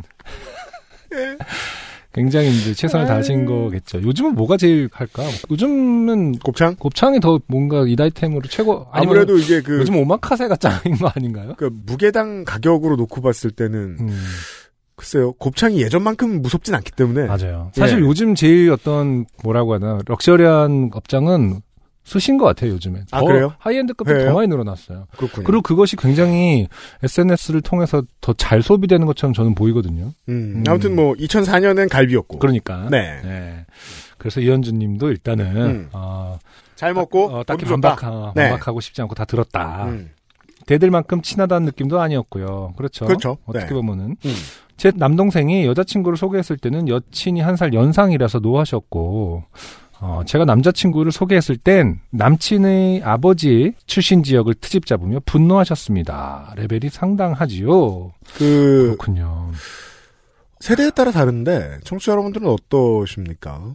굉장히 이제 최선을 다하신 거겠죠. 요즘은 뭐가 제일 할까? 요즘은 곱창? 곱창이 더 뭔가 이 아이템으로 최고 아무래도 이게 그, 요즘 오마카세가 짱인 거 아닌가요? 그 무게당 가격으로 놓고 봤을 때는 음, 글쎄요 곱창이 예전만큼 무섭진 않기 때문에 맞아요. 사실 예. 요즘 제일 어떤 뭐라고 하나 럭셔리한 업장은 수신 것 같아요. 요즘에 아, 더 그래요? 하이엔드급이? 더 많이 늘어났어요. 그렇군요. 그리고 그것이 굉장히 SNS를 통해서 더 잘 소비되는 것처럼 저는 보이거든요. 음, 음. 아무튼 뭐 2004년엔 갈비였고 그러니까. 네. 네. 그래서 이현주 님도 일단은, 음. 어, 잘 먹고 어, 딱히. 반박, 어, 네. 반박하고 싶지 않고 다 들었다. 음, 대들만큼 친하다는 느낌도 아니었고요. 그렇죠. 그렇죠. 어떻게 네. 보면은. 음. 제 남동생이 여자친구를 소개했을 때는 여친이 한 살 연상이라서 노하셨고, 어, 제가 남자친구를 소개했을 땐 남친의 아버지 출신 지역을 트집 잡으며 분노하셨습니다. 레벨이 상당하지요. 그 그렇군요. 세대에 따라 다른데 청취자 여러분들은 어떠십니까?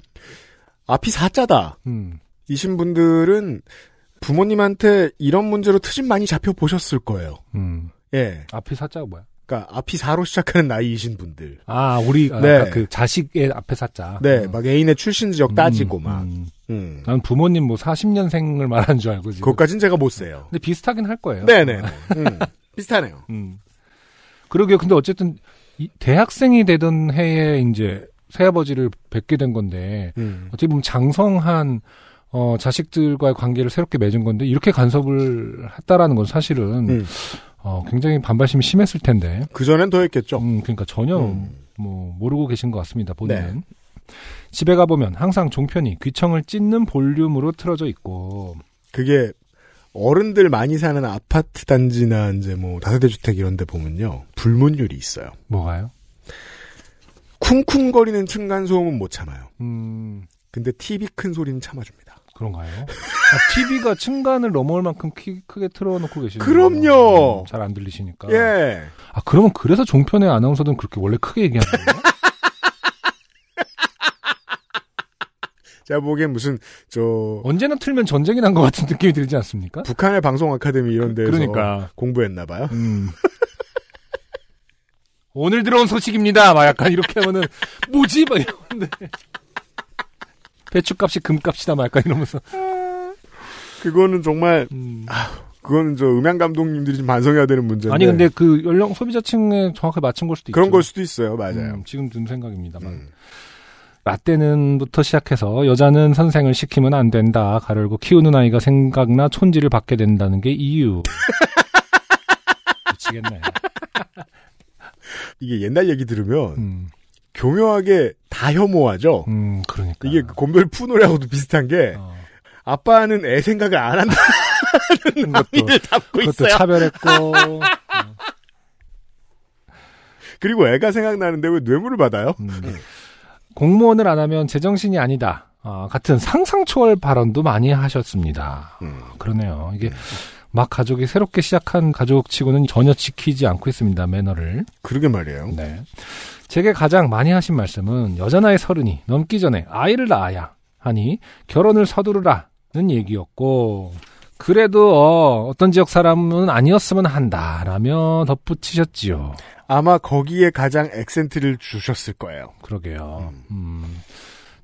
앞이 사자다. 음. 이신 분들은 부모님한테 이런 문제로 트집 많이 잡혀 보셨을 거예요. 음. 예. 앞이 사자가 뭐야? 그러니까 앞이 사로 시작하는 나이이신 분들. 아, 우리 아, 네. 그 자식의 앞에 사자. 네, 음. 막 애인의 출신 지역 따지고 음, 막. 음. 음. 난 부모님 뭐 40년생을 말하는 줄 알고 지금. 그것까진 제가 못 세요. 근데 비슷하긴 할 거예요. 네 네. 음. 비슷하네요. 음. 그러게요. 근데 어쨌든 이 대학생이 되던 해에 이제 새아버지를 뵙게 된 건데 음. 어떻게 보면 장성한 어, 자식들과의 관계를 새롭게 맺은 건데 이렇게 간섭을 했다라는 건 사실은 음. 어, 굉장히 반발심이 심했을 텐데. 그전엔 더 했겠죠. 음, 그러니까 전혀 음. 뭐 모르고 계신 것 같습니다. 본인은. 집에 가보면 항상 종편이 귀청을 찢는 볼륨으로 틀어져 있고 그게 어른들 많이 사는 아파트 단지나 이제 뭐 다세대 주택 이런 데 보면요. 불문율이 있어요. 뭐가요? 쿵쿵거리는 층간 소음은 못 참아요. 음, 근데 TV 큰 소리는 참아줍니다. 그런가요? 아, TV가 층간을 넘어올 만큼 키, 크게 틀어놓고 계시는 그럼요. 잘 안 들리시니까. 예. 아, 그러면 그래서 종편의 아나운서들은 그렇게 원래 크게 얘기하는 거예요? 제가 보기엔 무슨 저 언제나 틀면 전쟁이 난 것 같은 느낌이 들지 않습니까? 북한의 방송 아카데미 이런 데서 그러니까. 공부했나 봐요. 음. 오늘 들어온 소식입니다. 막 약간 이렇게 하면은 뭐지? 막 이러는데 배추값이 금값이다. 막 약간 이러면서. 그거는 정말 음. 그거는 저 음향 감독님들이 좀 반성해야 되는 문제인데. 아니 근데 그 연령 소비자층에 정확하게 맞춘 걸 수도 그런 있죠. 걸 수도 있어요. 맞아요. 음, 지금 든 생각입니다만. 음. 라떼는부터 시작해서 여자는 선생을 시키면 안 된다. 가르고 키우는 아이가 생각나 촌지를 받게 된다는 게 이유. 미치겠네. 이게 옛날 얘기 들으면 음, 교묘하게 다 혐오하죠. 음, 그러니까. 이게 그 곰별 푸노래하고도 비슷한 게 어, 아빠는 애 생각을 안 한다는 그것도, 담고 그것도 있어요. 차별했고. 그리고 애가 생각나는데 왜 뇌물을 받아요? 음. 공무원을 안 하면 제정신이 아니다. 아, 같은 상상 초월 발언도 많이 하셨습니다. 음. 그러네요. 이게 막 가족이 새롭게 시작한 가족치고는 전혀 지키지 않고 있습니다. 매너를. 그러게 말이에요. 네. 제게 가장 많이 하신 말씀은 여자 나이 서른이 넘기 전에 아이를 낳아야 하니 결혼을 서두르라 얘기였고 그래도 어, 어떤 지역 사람은 아니었으면 한다라며 덧붙이셨지요. 아마 거기에 가장 액센트를 주셨을 거예요. 그러게요. 음.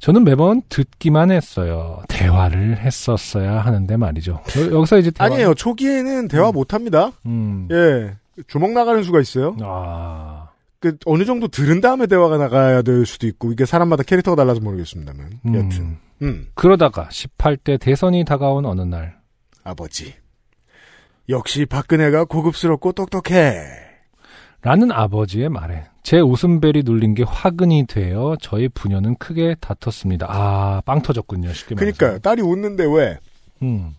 저는 매번 듣기만 했어요. 대화를 했었어야 하는데 말이죠. 여- 여기서 이제 대화... 아니에요. 초기에는 대화 못 합니다. 음. 예. 주먹 나가는 수가 있어요. 아. 그 어느 정도 들은 다음에 대화가 나가야 될 수도 있고 이게 사람마다 캐릭터가 달라서 모르겠습니다만. 음. 여튼. 음. 그러다가 18대 대선이 다가온 어느 날 아버지. 역시 박근혜가 고급스럽고 똑똑해. 라는 아버지의 말에 제 웃음벨이 눌린 게 화근이 되어 저희 부녀는 크게 다퉜습니다. 아, 빵 터졌군요. 쉽게 말해서. 그러니까요. 딸이 웃는데 왜? 음.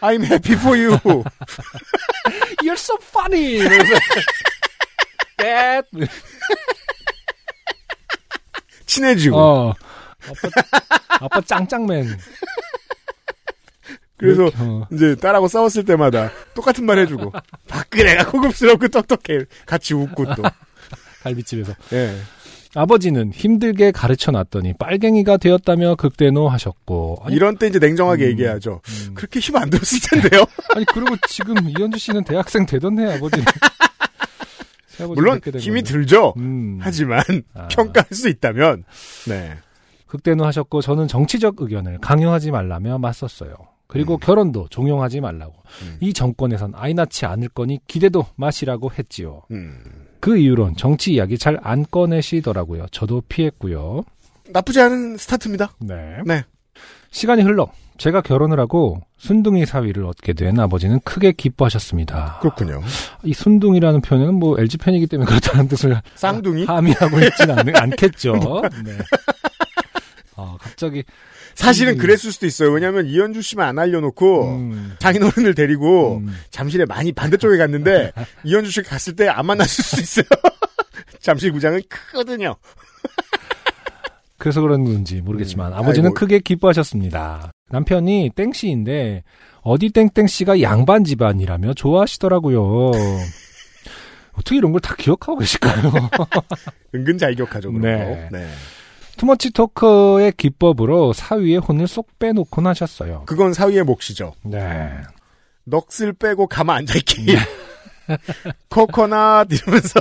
I'm happy for you. You're so funny. Dad. 친해지고. 어. 아빠, 아빠 짱짱맨. 그래서 이렇게, 어. 이제 딸하고 싸웠을 때마다 똑같은 말 해주고 박근혜가 고급스럽고 똑똑해. 같이 웃고 또. 갈비집에서. 예. 아버지는 힘들게 가르쳐 놨더니 빨갱이가 되었다며 극대노하셨고. 아니, 이런 때 이제 냉정하게 음. 얘기하죠. 음. 그렇게 힘 안 들었을 텐데요. 아니 그리고 지금 이현주 씨는 대학생 되던데 아버지. 물론 힘이 들죠. 음. 하지만 아. 평가할 수 있다면 네. 극대노 하셨고 저는 정치적 의견을 강요하지 말라며 맞섰어요. 그리고 음. 결혼도 종용하지 말라고. 음. 이 정권에선 아이 낳지 않을 거니 기대도 마시라고 했지요. 음. 그 이후론 정치 이야기 잘 안 꺼내시더라고요. 저도 피했고요. 나쁘지 않은 스타트입니다. 네. 네. 시간이 흘러 제가 결혼을 하고 순둥이 사위를 얻게 된 아버지는 크게 기뻐하셨습니다. 그렇군요. 이 순둥이라는 표현은 뭐 LG 팬이기 때문에 그렇다는 뜻을 쌍둥이? 함의하고 있지는 않, 않겠죠. 네. 아, 갑자기 사실은 음. 그랬을 수도 있어요. 왜냐하면 이현주 씨만 안 알려놓고 음, 장인어른을 데리고 음. 잠실에 많이 반대쪽에 갔는데 이현주 씨가 갔을 때 안 만났을 수도 있어요. 잠실구장은 크거든요. 그래서 그런 건지 모르겠지만 음, 아버지는 아이고. 크게 기뻐하셨습니다. 남편이 땡씨인데 어디 땡땡씨가 양반 집안이라며 좋아하시더라고요. 어떻게 이런 걸 다 기억하고 계실까요? 은근 잘 기억하죠. 그런 네. 거. 네. 투머치 토크의 기법으로 사위의 혼을 쏙 빼놓곤 하셨어요. 그건 사위의 몫이죠. 네. 넋을 빼고 가만 앉아있기. 코코넛 이러면서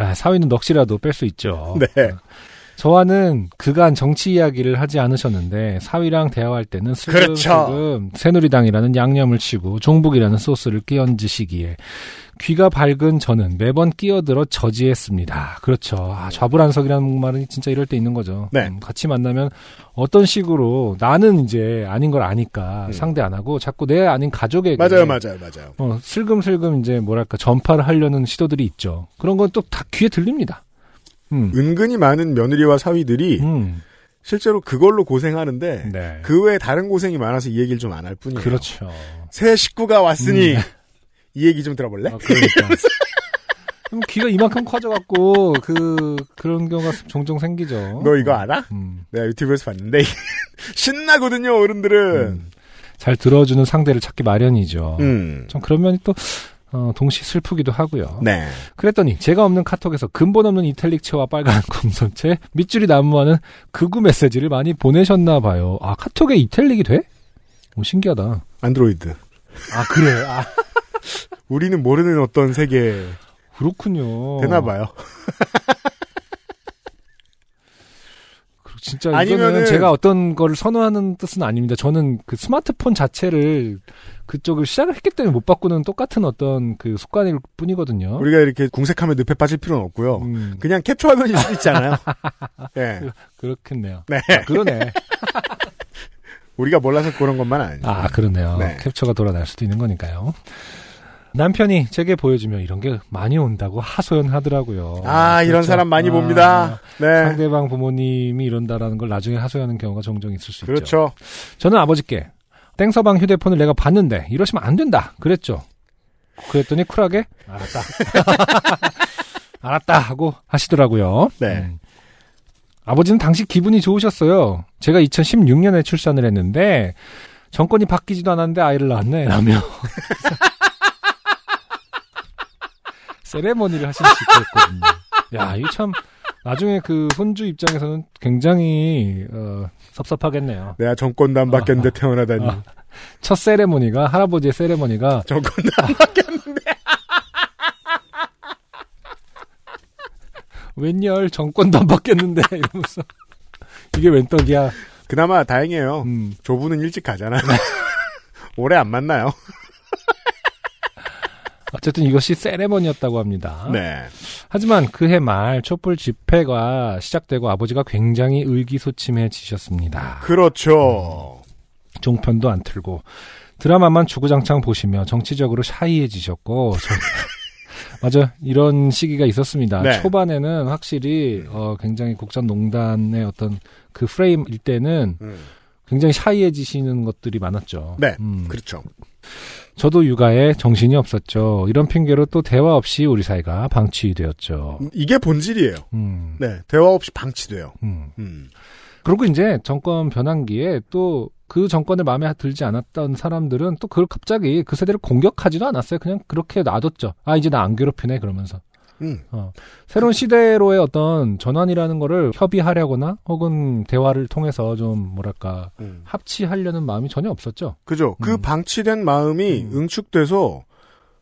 야, 사위는 넋이라도 뺄 수 있죠. 네. 저와는 그간 정치 이야기를 하지 않으셨는데 사위랑 대화할 때는 그렇죠. 슬금슬금 새누리당이라는 양념을 치고 종북이라는 소스를 끼얹으시기에 귀가 밝은 저는 매번 끼어들어 저지했습니다. 그렇죠. 아, 좌불안석이라는 말은 진짜 이럴 때 있는 거죠. 네. 음, 같이 만나면 어떤 식으로 나는 이제 아닌 걸 아니까 음. 상대 안 하고 자꾸 내 아닌 가족에게 맞아요, 맞아요, 맞아요. 어, 슬금슬금 이제 뭐랄까 전파를 하려는 시도들이 있죠. 그런 건 또 다 귀에 들립니다. 음. 은근히 많은 며느리와 사위들이 음. 실제로 그걸로 고생하는데 네. 그 외에 다른 고생이 많아서 이 얘기를 좀 안 할 뿐이에요. 그렇죠. 새 식구가 왔으니 음. 이 얘기 좀 들어볼래? 아, 그러니까. 그럼 귀가 이만큼 커져갖고 그 그런 경우가 종종 생기죠. 너 이거 알아? 음, 내가 유튜브에서 봤는데 신나거든요, 어른들은. 음. 잘 들어주는 상대를 찾기 마련이죠. 음. 좀 그런 면이 또 어, 동시 슬프기도 하고요. 네. 그랬더니 제가 없는 카톡에서 근본 없는 이탈릭체와 빨간 검선체 밑줄이 난무하는 극우 메시지를 많이 보내셨나 봐요. 아 카톡에 이탈릭이 돼? 오 신기하다. 안드로이드. 아 그래. 아 우리는 모르는 어떤 세계 그렇군요. 되나 봐요. 진짜 아니면은- 이거는 제가 어떤 거를 선호하는 뜻은 아닙니다. 저는 그 스마트폰 자체를 그쪽을 시작을 했기 때문에 못 바꾸는 똑같은 어떤 그 습관일 뿐이거든요. 우리가 이렇게 궁색하면 늪에 빠질 필요는 없고요. 음, 그냥 캡처 화면일 수도 있잖아요. 예. 그렇겠네요. 네. 아, 그러네. 우리가 몰라서 그런 것만 아니죠. 아, 그러네요. 네. 캡처가 돌아날 수도 있는 거니까요. 남편이 제게 보여주면 이런 게 많이 온다고 하소연하더라고요. 아, 이런 그렇죠. 사람 많이 아, 봅니다. 네. 상대방 부모님이 이런다라는 걸 나중에 하소연하는 경우가 종종 있을 수 있죠. 그렇죠. 저는 아버지께 땡서방 휴대폰을 내가 봤는데 이러시면 안 된다 그랬죠. 그랬더니 쿨하게 알았다. 알았다 하고 하시더라고요. 네. 음. 아버지는 당시 기분이 좋으셨어요. 제가 2016년에 출산을 했는데 정권이 바뀌지도 않았는데 아이를 낳았네 라며 세레머니를 하실 수 있겠거든요. 야, 이거 참 나중에 그 손주 입장에서는 굉장히 어, 섭섭하겠네요. 내가 정권도 안 받겠는데 아, 태어나다니. 아. 첫 세레모니가 할아버지의 세레모니가 정권도 안 받겠는데. 웬열 정권도 안 받겠는데 이러면서 이게 웬 떡이야. 그나마 다행이에요. 음. 조부는 일찍 가잖아. 오래 안 만나요. 어쨌든 이것이 세레머니였다고 합니다. 네. 하지만 그해 말 촛불 집회가 시작되고 아버지가 굉장히 의기소침해지셨습니다. 그렇죠. 종편도 안 틀고 드라마만 주구장창 보시며 정치적으로 샤이해지셨고 저- 맞아 이런 시기가 있었습니다. 네. 초반에는 확실히 어, 굉장히 국정농단의 어떤 그 프레임일 때는 음. 굉장히 샤이해지시는 것들이 많았죠. 네. 음. 그렇죠. 저도 육아에 정신이 없었죠. 이런 핑계로 또 대화 없이 우리 사이가 방치되었죠. 이게 본질이에요. 음, 네. 대화 없이 방치돼요. 음. 음. 그리고 이제 정권 변환기에 또 그 정권을 마음에 들지 않았던 사람들은 또 그걸 갑자기 그 세대를 공격하지도 않았어요. 그냥 그렇게 놔뒀죠. 아, 이제 나 안 괴롭히네, 그러면서. 음. 어. 새로운 시대로의 어떤 전환이라는 거를 협의하려거나 혹은 대화를 통해서 좀 뭐랄까 음. 합치하려는 마음이 전혀 없었죠. 그죠. 그 음. 방치된 마음이 음. 응축돼서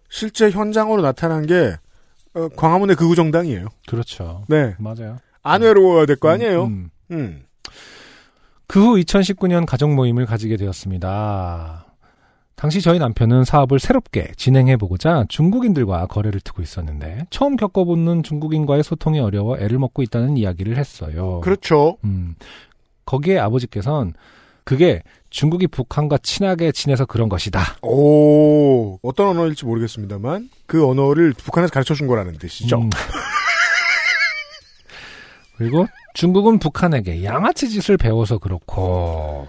실제 현장으로 나타난 게 어, 광화문의 극우정당이에요. 그렇죠. 네. 맞아요. 안 외로워야 될 거 아니에요. 음, 음. 음. 그후 2019년 가정 모임을 가지게 되었습니다. 당시 저희 남편은 사업을 새롭게 진행해보고자 중국인들과 거래를 트고 있었는데 처음 겪어보는 중국인과의 소통이 어려워 애를 먹고 있다는 이야기를 했어요. 그렇죠. 음, 거기에 아버지께선 그게 중국이 북한과 친하게 지내서 그런 것이다. 오, 어떤 언어일지 모르겠습니다만 그 언어를 북한에서 가르쳐 준 거라는 뜻이죠. 음. 그리고 중국은 북한에게 양아치 짓을 배워서 그렇고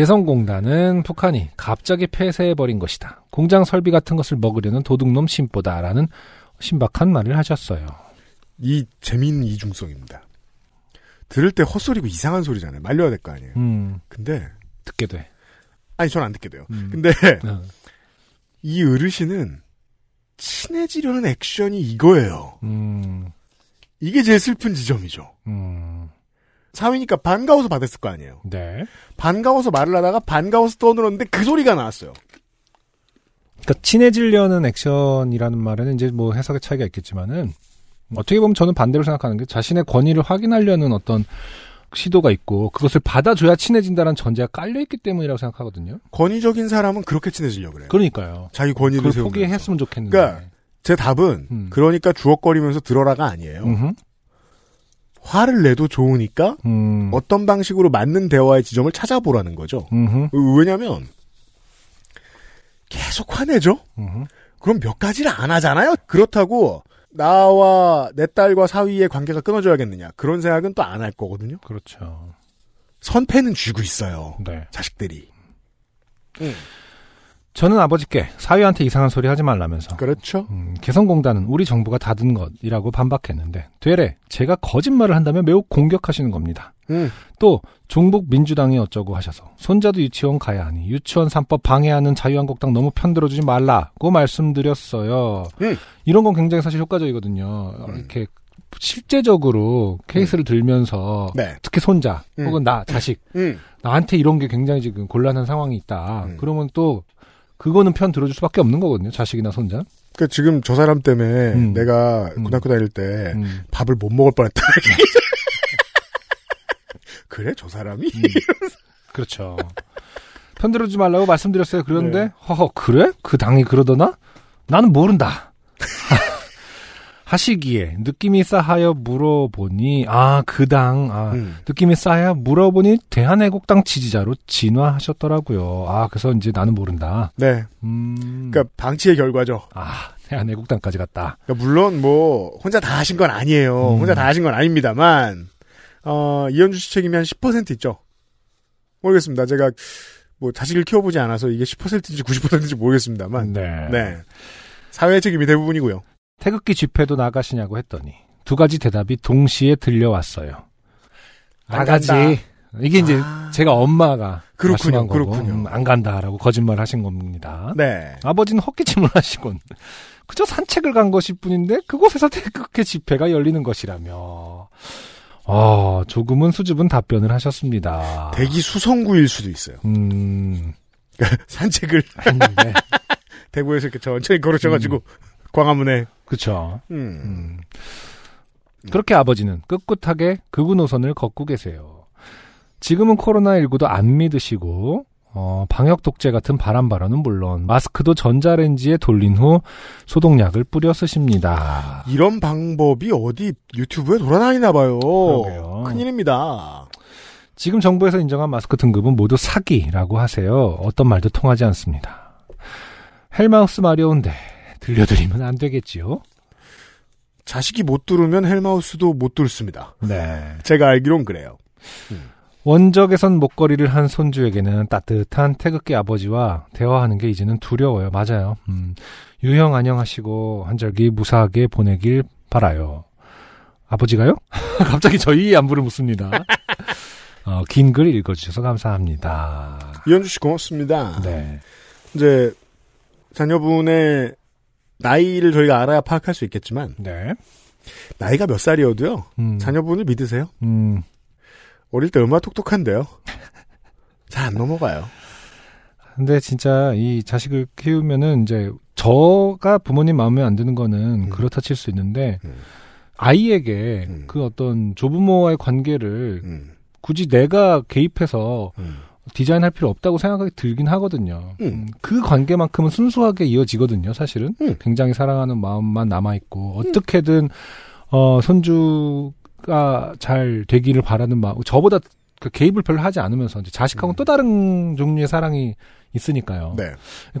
개성공단은 북한이 갑자기 폐쇄해버린 것이다. 공장 설비 같은 것을 먹으려는 도둑놈 심보다라는 신박한 말을 하셨어요. 이 재미있는 이중성입니다. 들을 때 헛소리고 이상한 소리잖아요. 말려야 될 거 아니에요. 음, 근데 듣게 돼. 아니 전안 듣게 돼요. 음. 근데 어, 이 어르신은 친해지려는 액션이 이거예요. 음, 이게 제일 슬픈 지점이죠. 음, 사위니까 반가워서 받았을 거 아니에요. 네. 반가워서 말을 하다가 반가워서 떠들었는데 그 소리가 나왔어요. 그러니까 친해지려는 액션이라는 말에는 이제 뭐 해석의 차이가 있겠지만은 어떻게 보면 저는 반대로 생각하는 게 자신의 권위를 확인하려는 어떤 시도가 있고 그것을 받아줘야 친해진다는 전제가 깔려 있기 때문이라고 생각하거든요. 권위적인 사람은 그렇게 친해지려고 그래요. 그러니까요. 자기 권위를 세우면서. 포기했으면 좋겠는데. 그러니까 제 답은 음. 그러니까 주걱거리면서 들어라가 아니에요. 음흠. 화를 내도 좋으니까 음. 어떤 방식으로 맞는 대화의 지점을 찾아보라는 거죠. 음흠. 왜냐면 계속 화내죠. 음흠. 그럼 몇 가지를 안 하잖아요. 그렇다고 나와 내 딸과 사위의 관계가 끊어져야겠느냐 그런 생각은 또 안 할 거거든요. 그렇죠. 선패는 쥐고 있어요. 네. 자식들이. 저는 아버지께 사위한테 이상한 소리 하지 말라면서 그렇죠. 음, 개성공단은 우리 정부가 닫은 것이라고 반박했는데 되레 제가 거짓말을 한다면 매우 공격하시는 겁니다. 음. 또 종북 민주당이 어쩌고 하셔서 손자도 유치원 가야 하니 유치원 3법 방해하는 자유한국당 너무 편들어주지 말라고 말씀드렸어요. 음. 이런 건 굉장히 사실 효과적이거든요. 어, 이렇게 실제적으로 케이스를 들면서 네. 특히 손자 음. 혹은 나 자식 음. 나한테 이런 게 굉장히 지금 곤란한 상황이 있다. 음. 그러면 또 그거는 편 들어줄 수밖에 없는 거거든요. 자식이나 손자. 그 지금 저 사람 때문에 음. 내가 음. 고등학교 다닐 때 음. 밥을 못 먹을 뻔했다. 그래 저 사람이 음. 그렇죠. 편 들어주지 말라고 말씀드렸어요. 그런데 네. 허허 그래? 그 당이 그러더나? 나는 모른다. 하시기에 느낌이 싸하여 물어보니 아 그당 아, 음. 느낌이 싸야 물어보니 대한애국당 지지자로 진화하셨더라고요. 아 그래서 이제 나는 모른다. 네. 음. 그러니까 방치의 결과죠. 아 대한애국당까지 갔다. 그러니까 물론 뭐 혼자 다 하신 건 아니에요. 음. 혼자 다 하신 건 아닙니다만 어, 이현주 씨 책임이 한 10% 있죠. 모르겠습니다. 제가 뭐 자식을 키워보지 않아서 이게 10%인지 90%인지 모르겠습니다만 네. 네. 사회 책임이 대부분이고요. 태극기 집회도 나가시냐고 했더니 두 가지 대답이 동시에 들려왔어요. 안 나가지. 간다. 이게 이제 아. 제가 엄마가 그렇군요. 그렇군요. 음, 안 간다라고 거짓말 하신 겁니다. 네. 아버지는 헛기침을 하시곤 그저 산책을 간 것일 뿐인데 그곳에서 태극기 집회가 열리는 것이라며 아 조금은 수줍은 답변을 하셨습니다. 대기 수성구일 수도 있어요. 음 산책을 했는데 대구에서 이렇게 천천히 걸으셔가지고 광화문에. 그쵸. 음. 음. 그렇게 아버지는 꿋꿋하게 극우 노선을 걷고 계세요. 지금은 코로나19도 안 믿으시고, 어, 방역 독재 같은 바람 발언은 물론, 마스크도 전자레인지에 돌린 후 소독약을 뿌려 쓰십니다. 이런 방법이 어디 유튜브에 돌아다니나 봐요. 그러게요. 큰일입니다. 지금 정부에서 인정한 마스크 등급은 모두 사기라고 하세요. 어떤 말도 통하지 않습니다. 헬마우스 마려운데 들려드리면 안 되겠지요? 자식이 못 들으면 헬마우스도 못 들습니다. 네. 제가 알기론 그래요. 원적에선 목걸이를 한 손주에게는 따뜻한 태극기 아버지와 대화하는 게 이제는 두려워요. 맞아요. 음, 유형 안녕하시고 한절기 무사하게 보내길 바라요. 아버지가요? 갑자기 저희 안부를 묻습니다. 어, 긴 글 읽어주셔서 감사합니다. 이현주 씨 고맙습니다. 네. 이제 자녀분의 나이를 저희가 알아야 파악할 수 있겠지만 네. 나이가 몇 살이어도요. 음, 자녀분을 믿으세요. 음, 어릴 때 얼마나 똑똑한데요. 잘 안 넘어가요. 근데 진짜 이 자식을 키우면은 이제 저가 부모님 마음에 안 드는 거는 음. 그렇다 칠 수 있는데 음. 아이에게 음. 그 어떤 조부모와의 관계를 음, 굳이 내가 개입해서 음. 디자인할 필요 없다고 생각이 들긴 하거든요. 음. 음, 그 관계만큼은 순수하게 이어지거든요. 사실은 음. 굉장히 사랑하는 마음만 남아 있고 어떻게든 어 손주가 잘 되기를 바라는 마음. 저보다 그 개입을 별로 하지 않으면서 이제 자식하고는 음. 또 다른 종류의 사랑이 있으니까요. 네.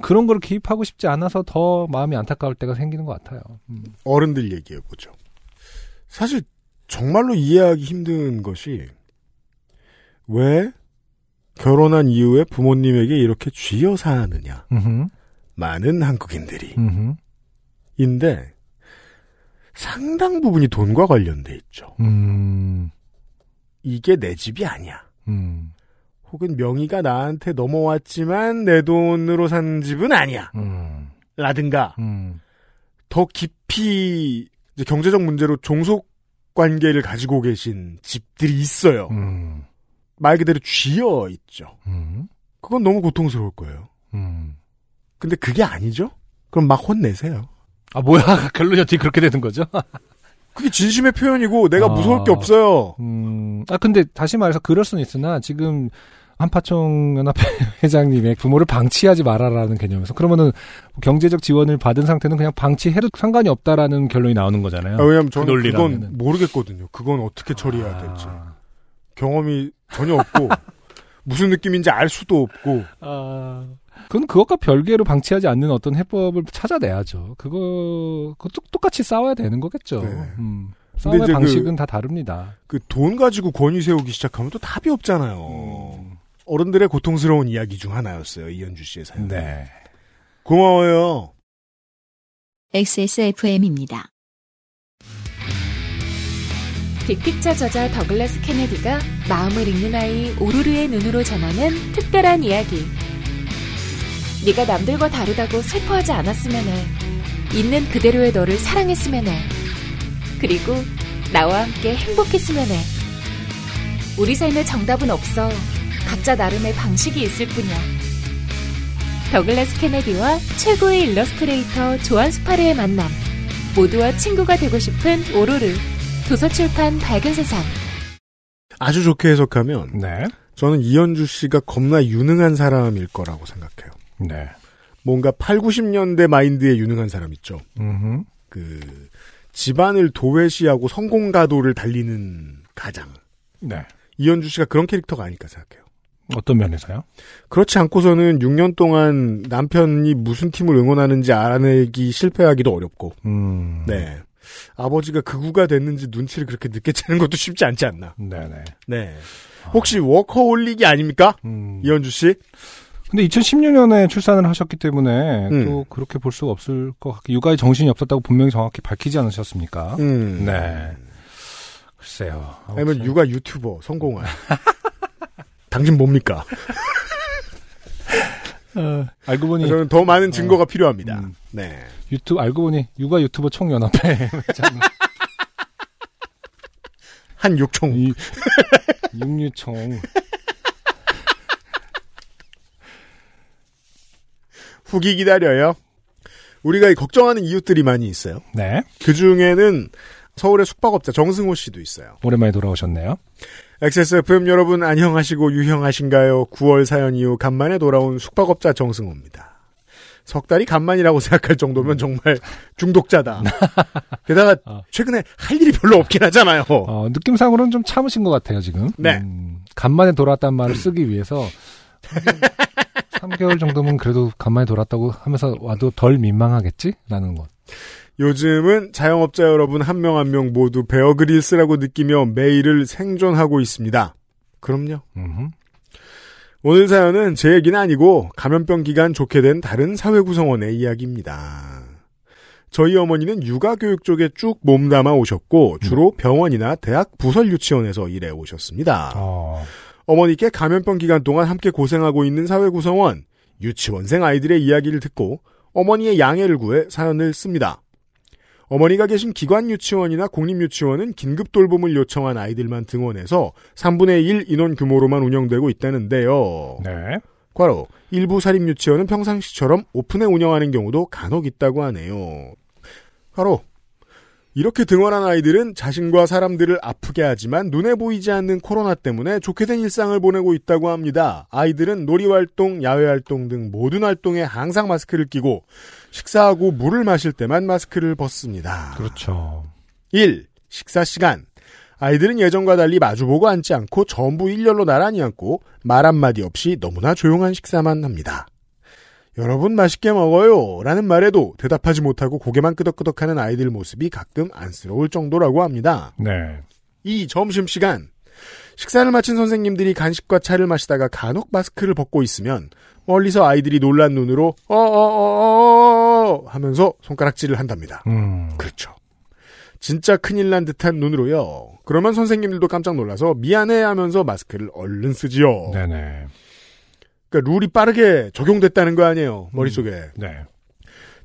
그런 걸 개입하고 싶지 않아서 더 마음이 안타까울 때가 생기는 것 같아요. 음. 어른들 얘기해 보죠. 사실 정말로 이해하기 힘든 것이 왜 결혼한 이후에 부모님에게 이렇게 쥐어 사느냐. 많은 한국인들이. 음흠, 인데 상당 부분이 돈과 관련돼 있죠. 음, 이게 내 집이 아니야. 음, 혹은 명의가 나한테 넘어왔지만 내 돈으로 산 집은 아니야. 음, 라든가 음, 더 깊이 경제적 문제로 종속 관계를 가지고 계신 집들이 있어요. 음, 말 그대로 쥐어 있죠. 음, 그건 너무 고통스러울 거예요. 음. 근데 그게 아니죠? 그럼 막 혼내세요. 아 뭐야 결론이 어떻게 그렇게 되는 거죠? 그게 진심의 표현이고 내가 아. 무서울 게 없어요. 음, 아 근데 다시 말해서 그럴 수는 있으나 지금 한파총 연합회 회장님의 부모를 방치하지 말아라는 개념에서 그러면은 경제적 지원을 받은 상태는 그냥 방치해도 상관이 없다라는 결론이 나오는 거잖아요. 아, 왜냐면 저는 그 논리라면은. 그건 모르겠거든요. 그건 어떻게 처리해야 될지. 아, 경험이 전혀 없고 무슨 느낌인지 알 수도 없고 아, 그건 그것과 별개로 방치하지 않는 어떤 해법을 찾아내야죠. 그거 똑- 똑같이 싸워야 되는 거겠죠. 네. 음. 근데 싸움의 이제 방식은 다 다릅니다. 그 돈 가지고 권위 세우기 시작하면 또 답이 없잖아요. 음. 어른들의 고통스러운 이야기 중 하나였어요. 이현주 씨의 사연. 네. 고마워요. XSFM입니다. 빅픽처 저자 더글라스 케네디가 마음을 읽는 아이 오로르의 눈으로 전하는 특별한 이야기. 네가 남들과 다르다고 슬퍼하지 않았으면 해. 있는 그대로의 너를 사랑했으면 해. 그리고 나와 함께 행복했으면 해. 우리 삶의 정답은 없어. 각자 나름의 방식이 있을 뿐이야. 더글라스 케네디와 최고의 일러스트레이터 조안 스파르의 만남. 모두와 친구가 되고 싶은 오로르. 도서출판 밝은 세상. 아주 좋게 해석하면 네. 저는 이현주 씨가 겁나 유능한 사람일 거라고 생각해요. 네. 뭔가 8, 90년대 마인드에 유능한 사람 있죠. 음. 그 집안을 도외시하고 성공가도를 달리는 가장. 네. 이현주 씨가 그런 캐릭터가 아닐까 생각해요. 어떤 면에서요? 그렇지 않고서는 6년 동안 남편이 무슨 팀을 응원하는지 알아내기 실패하기도 어렵고, 음. 네. 아버지가 극우가 됐는지 눈치를 그렇게 늦게 채는 것도 쉽지 않지 않나. 네네. 네. 혹시 워커홀릭이 아닙니까? 음. 이현주 씨? 근데 2016년에 출산을 하셨기 때문에 음. 또 그렇게 볼 수가 없을 것 같고 육아에 정신이 없었다고 분명히 정확히 밝히지 않으셨습니까? 음. 네. 글쎄요. 아니면. 육아 유튜버 성공한. 당신 뭡니까? 어, 알고 보니 저는 더 많은 증거가 필요합니다. 음. 네. 유튜브 알고 보니 육아 유튜버 총연합회 한 육총. 이- 육류총 후기 기다려요. 우리가 걱정하는 이웃들이 많이 있어요. 네 그 중에는 서울의 숙박업자 정승호 씨도 있어요. 오랜만에 돌아오셨네요. XSFM 여러분 안녕하시고 유형하신가요? 9월 사연 이후 간만에 돌아온 숙박업자 정승호입니다. 석 달이 간만이라고 생각할 정도면 정말 중독자다. 게다가 어. 최근에 할 일이 별로 없긴 하잖아요. 어, 느낌상으로는 좀 참으신 것 같아요 지금. 네. 음, 간만에 돌아왔다는 말을 쓰기 위해서 3개월 정도면 그래도 간만에 돌아왔다고 하면서 와도 덜 민망하겠지라는 것. 요즘은 자영업자 여러분 한명 한 명 모두 베어그릴스라고 느끼며 매일을 생존하고 있습니다. 그럼요. 음흠. 오늘 사연은 제 얘기는 아니고 감염병 기간 좋게 된 다른 사회 구성원의 이야기입니다. 저희 어머니는 육아교육 쪽에 쭉 몸담아 오셨고 주로 병원이나 대학 부설 유치원에서 일해 오셨습니다. 어, 어머니께 감염병 기간 동안 함께 고생하고 있는 사회 구성원, 유치원생 아이들의 이야기를 듣고 어머니의 양해를 구해 사연을 씁니다. 어머니가 계신 기관 유치원이나 공립 유치원은 긴급 돌봄을 요청한 아이들만 등원해서 3분의 1 인원 규모로만 운영되고 있다는데요. 네. 과로 일부 사립 유치원은 평상시처럼 오픈해 운영하는 경우도 간혹 있다고 하네요. 과로 이렇게 등원한 아이들은 자신과 사람들을 아프게 하지만 눈에 보이지 않는 코로나 때문에 좋게 된 일상을 보내고 있다고 합니다. 아이들은 놀이활동, 야외활동 등 모든 활동에 항상 마스크를 끼고 식사하고 물을 마실 때만 마스크를 벗습니다. 그렇죠. 1. 식사 시간. 아이들은 예전과 달리 마주보고 앉지 않고 전부 일렬로 나란히 앉고 말 한마디 없이 너무나 조용한 식사만 합니다. 여러분 맛있게 먹어요 라는 말에도 대답하지 못하고 고개만 끄덕끄덕하는 아이들 모습이 가끔 안쓰러울 정도라고 합니다. 네. 이 점심시간 식사를 마친 선생님들이 간식과 차를 마시다가 간혹 마스크를 벗고 있으면 멀리서 아이들이 놀란 눈으로 어어어어 하면서 손가락질을 한답니다. 음. 그렇죠. 진짜 큰일 난 듯한 눈으로요. 그러면 선생님들도 깜짝 놀라서 미안해 하면서 마스크를 얼른 쓰지요. 네네. 그러니까 룰이 빠르게 적용됐다는 거 아니에요. 머릿속에. 네.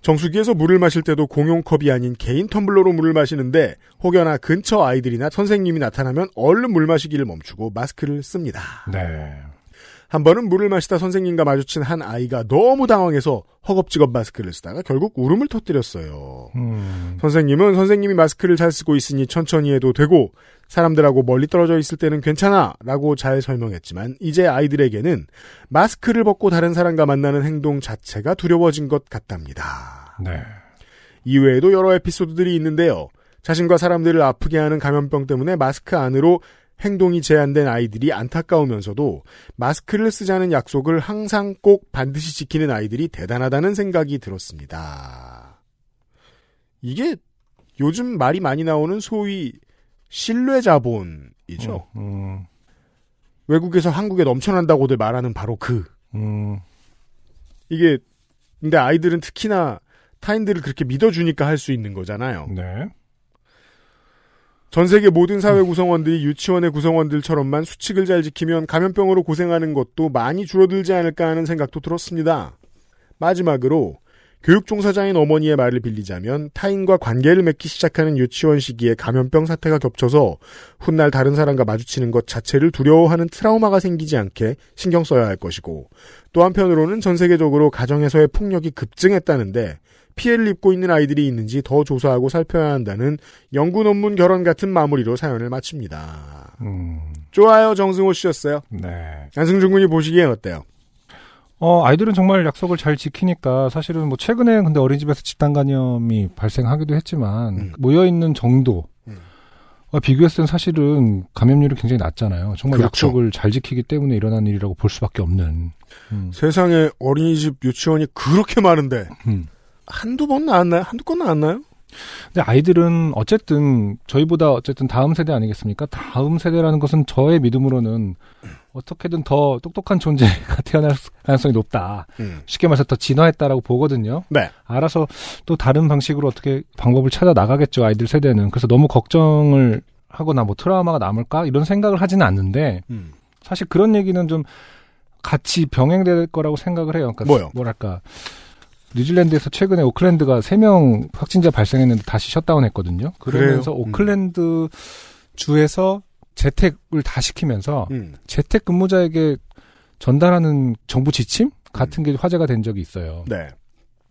정수기에서 물을 마실 때도 공용컵이 아닌 개인 텀블러로 물을 마시는데 혹여나 근처 아이들이나 선생님이 나타나면 얼른 물 마시기를 멈추고 마스크를 씁니다. 네. 한 번은 물을 마시다 선생님과 마주친 한 아이가 너무 당황해서 허겁지겁 마스크를 쓰다가 결국 울음을 터뜨렸어요. 음. 선생님은 선생님이 마스크를 잘 쓰고 있으니 천천히 해도 되고 사람들하고 멀리 떨어져 있을 때는 괜찮아 라고 잘 설명했지만 이제 아이들에게는 마스크를 벗고 다른 사람과 만나는 행동 자체가 두려워진 것 같답니다. 네. 이외에도 여러 에피소드들이 있는데요. 자신과 사람들을 아프게 하는 감염병 때문에 마스크 안으로 행동이 제한된 아이들이 안타까우면서도 마스크를 쓰자는 약속을 항상 꼭 반드시 지키는 아이들이 대단하다는 생각이 들었습니다. 이게 요즘 말이 많이 나오는 소위 신뢰 자본이죠. 음. 외국에서 한국에 넘쳐난다고들 말하는 바로 그 음. 이게 근데 아이들은 특히나 타인들을 그렇게 믿어주니까 할 수 있는 거잖아요. 네. 전 세계 모든 사회 구성원들이 유치원의 구성원들처럼만 수칙을 잘 지키면 감염병으로 고생하는 것도 많이 줄어들지 않을까 하는 생각도 들었습니다. 마지막으로 교육 종사자인 어머니의 말을 빌리자면 타인과 관계를 맺기 시작하는 유치원 시기에 감염병 사태가 겹쳐서 훗날 다른 사람과 마주치는 것 자체를 두려워하는 트라우마가 생기지 않게 신경 써야 할 것이고 또 한편으로는 전 세계적으로 가정에서의 폭력이 급증했다는데 피해를 입고 있는 아이들이 있는지 더 조사하고 살펴야 한다는 연구 논문 결혼 같은 마무리로 사연을 마칩니다. 음. 좋아요, 정승호 씨였어요. 네. 안승준 군이 보시기엔 어때요? 어, 아이들은 정말 약속을 잘 지키니까 사실은 뭐 최근에 근데 어린이집에서 집단 감염이 발생하기도 했지만 음. 모여있는 정도 음. 와 비교했을 땐 사실은 감염률이 굉장히 낮잖아요. 정말 그렇죠. 약속을 잘 지키기 때문에 일어난 일이라고 볼 수밖에 없는. 음. 세상에 어린이집 유치원이 그렇게 많은데 음. 한두 번 나왔나요? 한두 건 나왔나요? 근데 아이들은 어쨌든 저희보다 어쨌든 다음 세대 아니겠습니까? 다음 세대라는 것은 저의 믿음으로는 어떻게든 더 똑똑한 존재가 태어날 가능성이 높다. 음. 쉽게 말해서 더 진화했다라고 보거든요. 네. 알아서 또 다른 방식으로 어떻게 방법을 찾아 나가겠죠. 아이들 세대는. 그래서 너무 걱정을 하거나 뭐 트라우마가 남을까 이런 생각을 하지는 않는데 음. 사실 그런 얘기는 좀 같이 병행될 거라고 생각을 해요. 그러니까 뭐요? 뭐랄까 뉴질랜드에서 최근에 오클랜드가 3명 확진자 발생했는데 다시 셧다운했거든요. 그러면서 그래요? 음. 오클랜드 주에서 재택을 다 시키면서 음. 재택 근무자에게 전달하는 정부 지침 같은 게 화제가 된 적이 있어요. 네.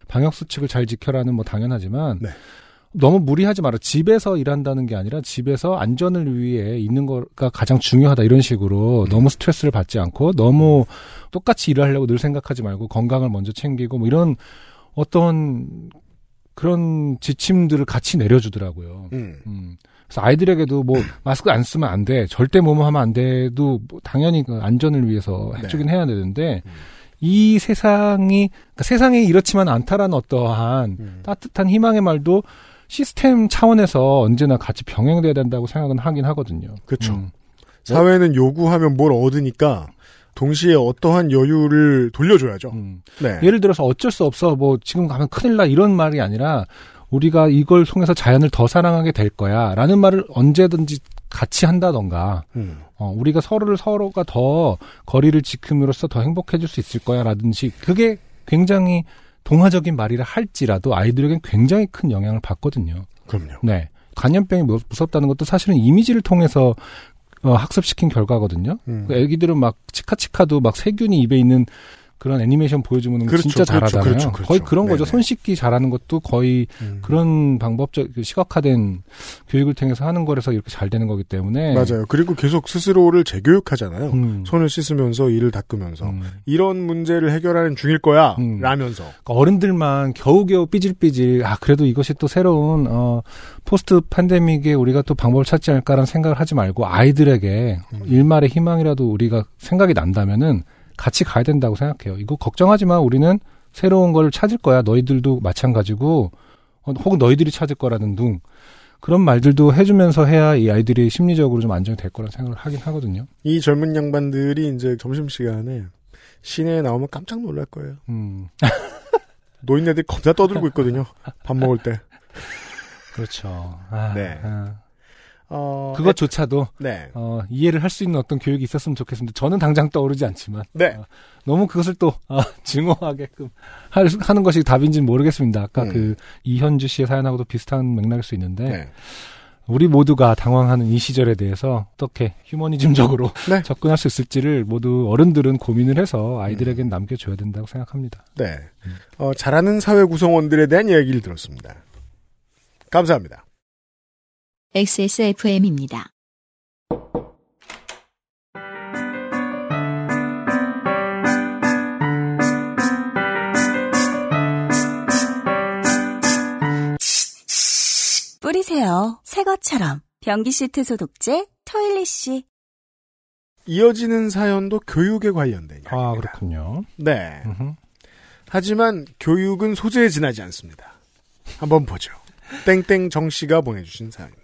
방역 수칙을 잘 지켜라는 뭐 당연하지만 네. 너무 무리하지 마라. 집에서 일한다는 게 아니라 집에서 안전을 위해 있는 거가 가장 중요하다 이런 식으로 너무 스트레스를 받지 않고 너무 똑같이 일을 하려고 늘 생각하지 말고 건강을 먼저 챙기고 뭐 이런 어떤 그런 지침들을 같이 내려주더라고요. 음. 음. 그래서 아이들에게도 뭐 마스크 안 쓰면 안 돼, 절대 뭐뭐 하면 안 돼도 뭐 당연히 그 안전을 위해서 해주긴 해야 되는데 음. 이 세상이 그러니까 세상이 이렇지만 않다라는 어떠한 음. 따뜻한 희망의 말도 시스템 차원에서 언제나 같이 병행돼야 된다고 생각은 하긴 하거든요. 음. 사회는 요구하면 뭘 얻으니까 동시에 어떠한 여유를 돌려줘야죠. 음. 네. 예를 들어서 어쩔 수 없어 뭐 지금 가면 큰일 나 이런 말이 아니라 우리가 이걸 통해서 자연을 더 사랑하게 될 거야 라는 말을 언제든지 같이 한다던가 음. 어, 우리가 서로를 서로가 더 거리를 지킴으로써 더 행복해질 수 있을 거야 라든지 그게 굉장히 동화적인 말이라 할지라도 아이들에겐 굉장히 큰 영향을 받거든요. 그럼요. 네. 간염병이 무- 무섭다는 것도 사실은 이미지를 통해서 어, 학습시킨 결과거든요. 음. 그 애기들은 막 치카치카도 막 세균이 입에 있는 그런 애니메이션 보여주면 그렇죠, 진짜 그렇죠, 잘하잖아요. 그렇죠, 그렇죠. 거의 그런 거죠. 네네. 손 씻기 잘하는 것도 거의 음. 그런 방법적 그 시각화된 교육을 통해서 하는 거라서 이렇게 잘 되는 거기 때문에 맞아요. 그리고 계속 스스로를 재교육하잖아요. 음. 손을 씻으면서 이를 닦으면서 음. 이런 문제를 해결하는 중일 거야. 음. 라면서. 그러니까 어른들만 겨우겨우 삐질삐질 아 그래도 이것이 또 새로운 어 포스트 팬데믹에 우리가 또 방법을 찾지 않을까라는 생각을 하지 말고 아이들에게 음. 일말의 희망이라도 우리가 생각이 난다면은 같이 가야 된다고 생각해요. 이거 걱정하지 마. 우리는 새로운 걸 찾을 거야. 너희들도 마찬가지고 어, 혹은 너희들이 찾을 거라는 둥 그런 말들도 해주면서 해야 이 아이들이 심리적으로 좀 안정이 될 거라 생각을 하긴 하거든요. 이 젊은 양반들이 이제 점심 시간에 시내에 나오면 깜짝 놀랄 거예요. 음, 노인네들이 겁나 떠들고 있거든요. 밥 먹을 때. 그렇죠. 아, 네. 아. 어, 그것조차도 네. 어, 이해를 할 수 있는 어떤 교육이 있었으면 좋겠습니다. 저는 당장 떠오르지 않지만 네. 어, 너무 그것을 또 어, 증오하게끔 할 수- 하는 것이 답인지는 모르겠습니다. 아까 음. 그 이현주 씨의 사연하고도 비슷한 맥락일 수 있는데 네. 우리 모두가 당황하는 이 시절에 대해서 어떻게 휴머니즘적으로 네. 접근할 수 있을지를 모두 어른들은 고민을 해서 아이들에겐 남겨줘야 된다고 생각합니다. 네. 어, 잘하는 사회 구성원들에 대한 이야기를 들었습니다. 감사합니다. XSFM입니다. 뿌리세요. 새 것처럼. 변기 시트 소독제 토일리쉬. 이어지는 사연도 교육에 관련된 이야기입니다. 아 그렇군요. 네. 하지만 교육은 소재에 지나지 않습니다. 한번 보죠. 땡땡 정 씨가 보내주신 사연입니다.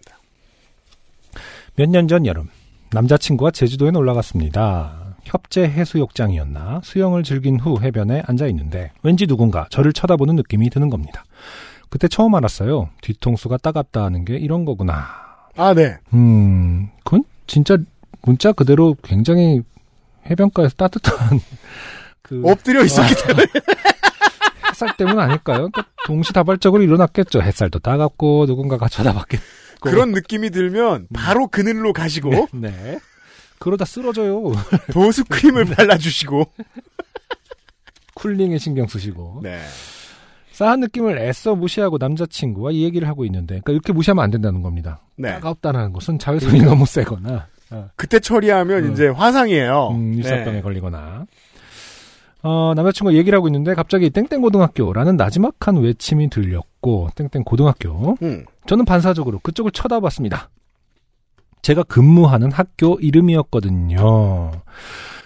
몇 년 전 여름 남자친구와 제주도에 놀러 갔습니다. 협재 해수욕장이었나 수영을 즐긴 후 해변에 앉아 있는데 왠지 누군가 저를 쳐다보는 느낌이 드는 겁니다. 그때 처음 알았어요. 뒤통수가 따갑다 하는 게 이런 거구나. 아, 네. 음, 그건 진짜 문자 그대로 굉장히 해변가에서 따뜻한 그 엎드려 있었기 때문에. 햇살 때문 아닐까요? 그러니까 동시다발적으로 일어났겠죠. 햇살도 따갑고 누군가가 쳐다봤겠 고. 그런 느낌이 들면 바로 그늘로 가시고 네. 그러다 쓰러져요. 보습 크림을 발라주시고. 쿨링에 신경 쓰시고. 네. 싸한 느낌을 애써 무시하고 남자친구와 이 얘기를 하고 있는데, 그러니까 이렇게 무시하면 안 된다는 겁니다. 네. 따갑다는 것은 자외선이 너무 세거나, 그때 처리하면 음. 이제 화상이에요. 음, 일사병에 네. 걸리거나. 어, 남자친구가 얘기를 하고 있는데 갑자기 땡땡 고등학교라는 나지막한 외침이 들렸고, 땡땡 고등학교. 음. 저는 반사적으로 그쪽을 쳐다봤습니다. 제가 근무하는 학교 이름이었거든요.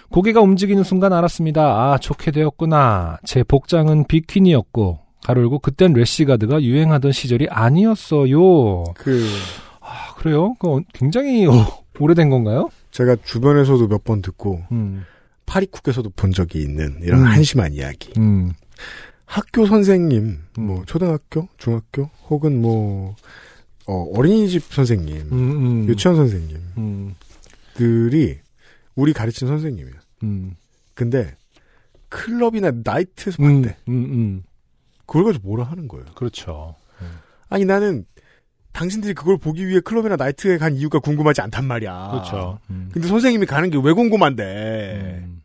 고개가 움직이는 순간 알았습니다. 아, 좋게 되었구나. 제 복장은 비키니였고, 가로 열고 그땐 래시가드가 유행하던 시절이 아니었어요. 그 아, 그래요? 그 굉장히 어, 오래된 건가요? 제가 주변에서도 몇 번 듣고 음, 파리쿡에서도 본 적이 있는 이런 음. 한심한 이야기. 음, 학교 선생님, 음. 뭐 초등학교, 중학교, 혹은 뭐 어, 어린이집 선생님, 음, 음, 유치원 선생님들이 음, 우리 가르친 선생님이에요. 음, 근데 클럽이나 나이트에서 음, 봤대. 음, 음. 그걸 가지고 뭐라 하는 거예요. 그렇죠. 아니 나는 당신들이 그걸 보기 위해 클럽이나 나이트에 간 이유가 궁금하지 않단 말이야. 그렇죠. 음. 근데 선생님이 가는 게 왜 궁금한데. 음.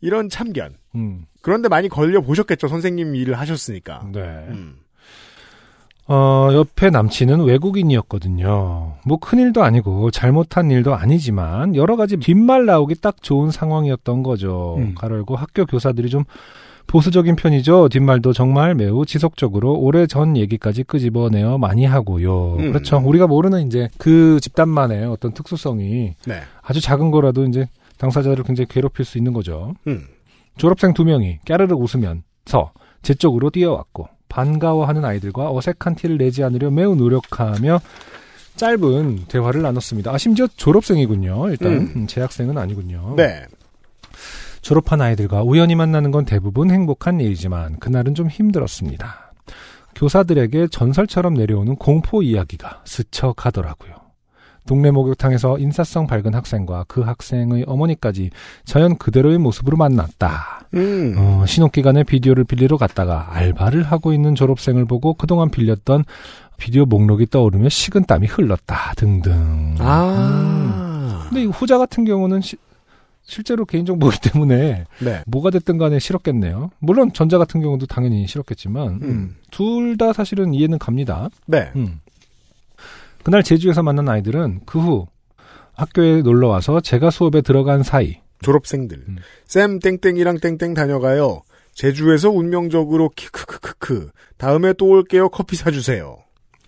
이런 참견. 음. 그런데 많이 걸려 보셨겠죠. 선생님 일을 하셨으니까. 네. 음. 어, 옆에 남친은 외국인이었거든요. 뭐 큰일도 아니고 잘못한 일도 아니지만 여러 가지 뒷말 나오기 딱 좋은 상황이었던 거죠. 음. 가로열고 학교 교사들이 좀 보수적인 편이죠. 뒷말도 정말 매우 지속적으로 오래 전 얘기까지 끄집어내어 많이 하고요. 음. 그렇죠. 우리가 모르는 이제 그 집단만의 어떤 특수성이 네. 아주 작은 거라도 이제 당사자를 굉장히 괴롭힐 수 있는 거죠. 음. 졸업생 두 명이 까르르 웃으면서 제 쪽으로 뛰어왔고 반가워하는 아이들과 어색한 티를 내지 않으려 매우 노력하며 짧은 대화를 나눴습니다. 아 심지어 졸업생이군요. 일단 음. 음, 재학생은 아니군요. 네. 졸업한 아이들과 우연히 만나는 건 대부분 행복한 일이지만 그날은 좀 힘들었습니다. 교사들에게 전설처럼 내려오는 공포 이야기가 스쳐 가더라고요. 동네 목욕탕에서 인사성 밝은 학생과 그 학생의 어머니까지 자연 그대로의 모습으로 만났다. 음. 어, 신혼기간에 비디오를 빌리러 갔다가 알바를 하고 있는 졸업생을 보고 그동안 빌렸던 비디오 목록이 떠오르며 식은땀이 흘렀다. 등등. 음. 아. 근데 이 후자 같은 경우는 시- 실제로 개인정보이기 때문에 네. 뭐가 됐든 간에 싫었겠네요. 물론 전자 같은 경우도 당연히 싫었겠지만 음. 둘다 사실은 이해는 갑니다. 네. 음. 그날 제주에서 만난 아이들은 그 후 학교에 놀러 와서 제가 수업에 들어간 사이 졸업생들. 음. 쌤 땡땡이랑 땡땡 다녀가요. 제주에서 운명적으로 키크크크크. 다음에 또 올게요. 커피 사주세요.